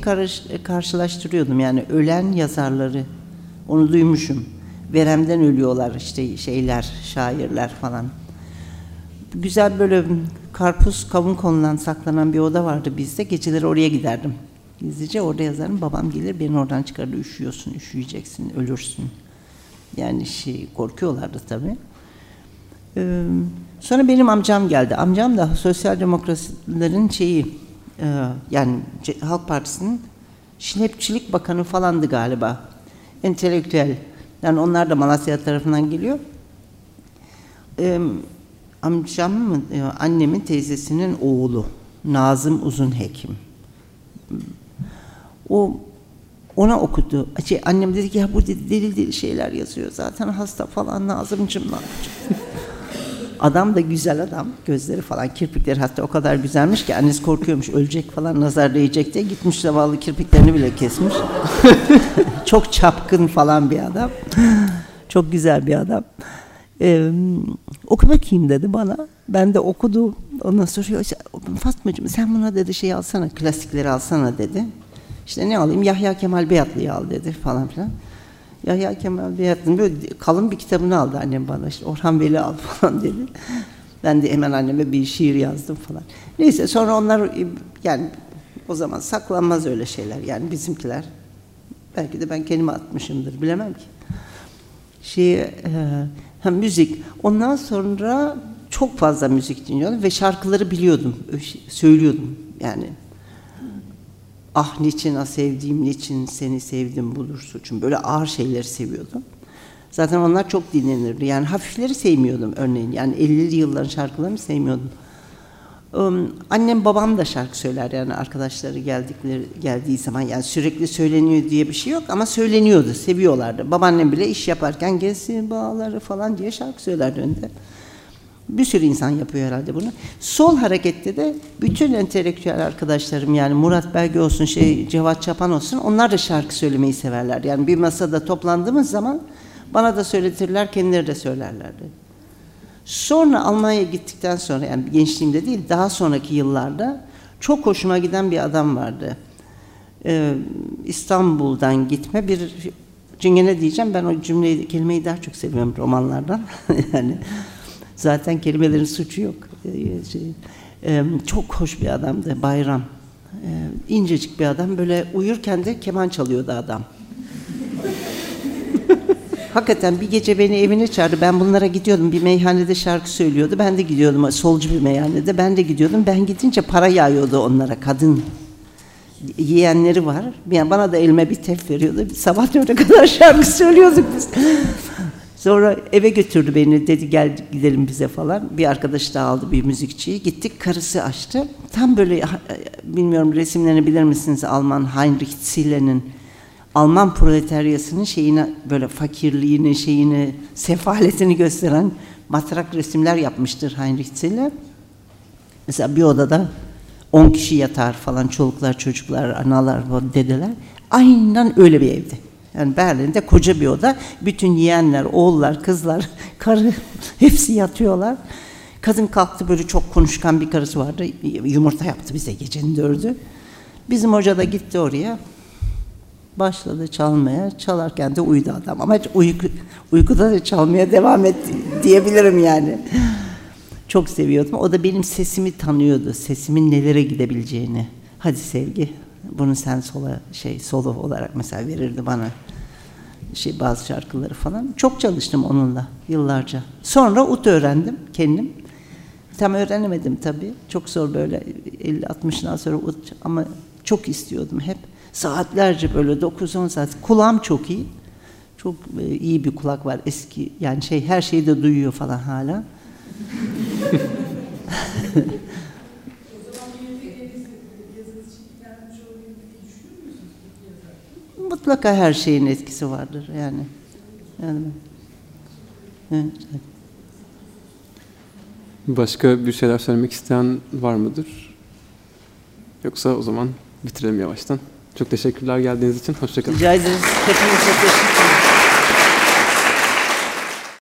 karşılaştırıyordum yani ölen yazarları onu duymuşum. Veremden ölüyorlar işte şeyler, şairler falan. Güzel böyle karpuz, kavun konulan saklanan bir oda vardı bizde. Geceleri oraya giderdim. Gizlice orada yazarım. Babam gelir beni oradan çıkarır. Üşüyorsun, üşüyeceksin, ölürsün. Yani şey korkuyorlardı tabii. Ee, sonra benim amcam geldi. Amcam da sosyal demokratlerin şeyi yani Ce- Halk Partisi'nin Şinepçilik Bakanı falandı galiba. Entelektüel. Yani onlar da Malasya tarafından geliyor. Ee, amcam mı, e, annemin teyzesinin oğlu Nazım Uzun Hekim. O ona okudu. Şey, annem dedi ki ya bu dedi, deli deli şeyler yazıyor zaten hasta falan Nazımcığım ne yapacağım? Adam da güzel adam. Gözleri falan, kirpikleri hatta o kadar güzelmiş ki annesi korkuyormuş ölecek falan nazar değecek diye gitmiş zavallı kirpiklerini bile kesmiş. Çok çapkın falan bir adam. Çok güzel bir adam. Ee, oku bakayım dedi bana. Ben de okudum. Ondan sonra "Ya Fatmacığım sen buna dedi şey alsana, klasikleri alsana dedi. İşte ne alayım? Yahya Kemal Beyatlı'yı al dedi falan filan. Yahya Kemal Beyatlı'nın böyle kalın bir kitabını aldı annem bana. İşte Orhan Veli al falan dedi. Ben de hemen anneme bir şiir yazdım falan. Neyse sonra onlar yani o zaman saklanmaz öyle şeyler. Yani bizimkiler belki de ben kendime atmışımdır bilemem ki. Şey, e, müzik. Ondan sonra çok fazla müzik dinliyordum ve şarkıları biliyordum, ö- söylüyordum yani. Ah niçin ah sevdiğim, niçin seni sevdim budur suçum. Böyle ağır şeyleri seviyordum. Zaten onlar çok dinlenirdi. Yani hafifleri sevmiyordum örneğin. Yani 50'li yılların şarkılarını sevmiyordum. Um, annem babam da şarkı söyler yani arkadaşları geldikleri geldiği zaman yani sürekli söyleniyor diye bir şey yok ama söyleniyordu, seviyorlardı. Babaannem bile iş yaparken gelsin bağları falan diye şarkı söylerdi önde. Bir sürü insan yapıyor herhalde bunu. Sol harekette de bütün entelektüel arkadaşlarım yani Murat Belge olsun, şey Cevat Çapan olsun onlar da şarkı söylemeyi severler. Yani bir masada toplandığımız zaman bana da söyletirler, kendileri de söylerlerdi. Sonra Almanya'ya gittikten sonra yani gençliğimde değil daha sonraki yıllarda çok hoşuma giden bir adam vardı. Ee, İstanbul'dan gitme bir cingene diyeceğim. Ben o cümleyi, kelimeyi daha çok seviyorum romanlardan. yani zaten kelimelerin suçu yok. Ee, şey, e, çok hoş bir adamdı Bayram. Ee, incecik bir adam. Böyle uyurken de keman çalıyordu adam. Hakikaten bir gece beni evine çağırdı. Ben bunlara gidiyordum. Bir meyhanede şarkı söylüyordu. Ben de gidiyordum. Solcu bir meyhanede. Ben de gidiyordum. Ben gidince para yağıyordu onlara. Kadın yiyenleri var. Yani bana da elime bir tef veriyordu. Sabah dörde kadar şarkı söylüyorduk biz. Sonra eve götürdü beni. Dedi gel gidelim bize falan. Bir arkadaş da aldı bir müzikçiyi. Gittik karısı açtı. Tam böyle bilmiyorum resimlerini bilir misiniz? Alman Heinrich Zille'nin Alman proletaryasının şeyini böyle fakirliğini, şeyini, sefaletini gösteren matrak resimler yapmıştır Heinrich Zille. Mesela bir odada 10 kişi yatar falan çoluklar, çocuklar, analar, dedeler. Aynen öyle bir evdi. Yani Berlin'de koca bir oda. Bütün yeğenler, oğullar, kızlar, karı hepsi yatıyorlar. Kadın kalktı böyle çok konuşkan bir karısı vardı. Yumurta yaptı bize gecenin dördü. Bizim hoca da gitti oraya. Başladı çalmaya. Çalarken de uyudu adam. Ama uyku, uykuda da çalmaya devam etti diyebilirim yani. Çok seviyordum. O da benim sesimi tanıyordu. Sesimin nelere gidebileceğini. Hadi sevgi, bunu sen sola şey solo olarak mesela verirdi bana. Şey bazı şarkıları falan. Çok çalıştım onunla yıllarca. Sonra ut öğrendim kendim. Tam öğrenemedim tabii. Çok zor böyle 50-60'dan sonra ut ama çok istiyordum hep. Saatlerce böyle 9-10 saat. Kulağım çok iyi. Çok iyi bir kulak var eski. Yani şey her şeyi de duyuyor falan hala. Mutlaka her şeyin etkisi vardır yani. yani evet. Başka bir şeyler söylemek isteyen var mıdır? Yoksa o zaman bitirelim yavaştan. Çok teşekkürler geldiğiniz için. Hoşçakalın. Rica ederiz. Hepinize teşekkür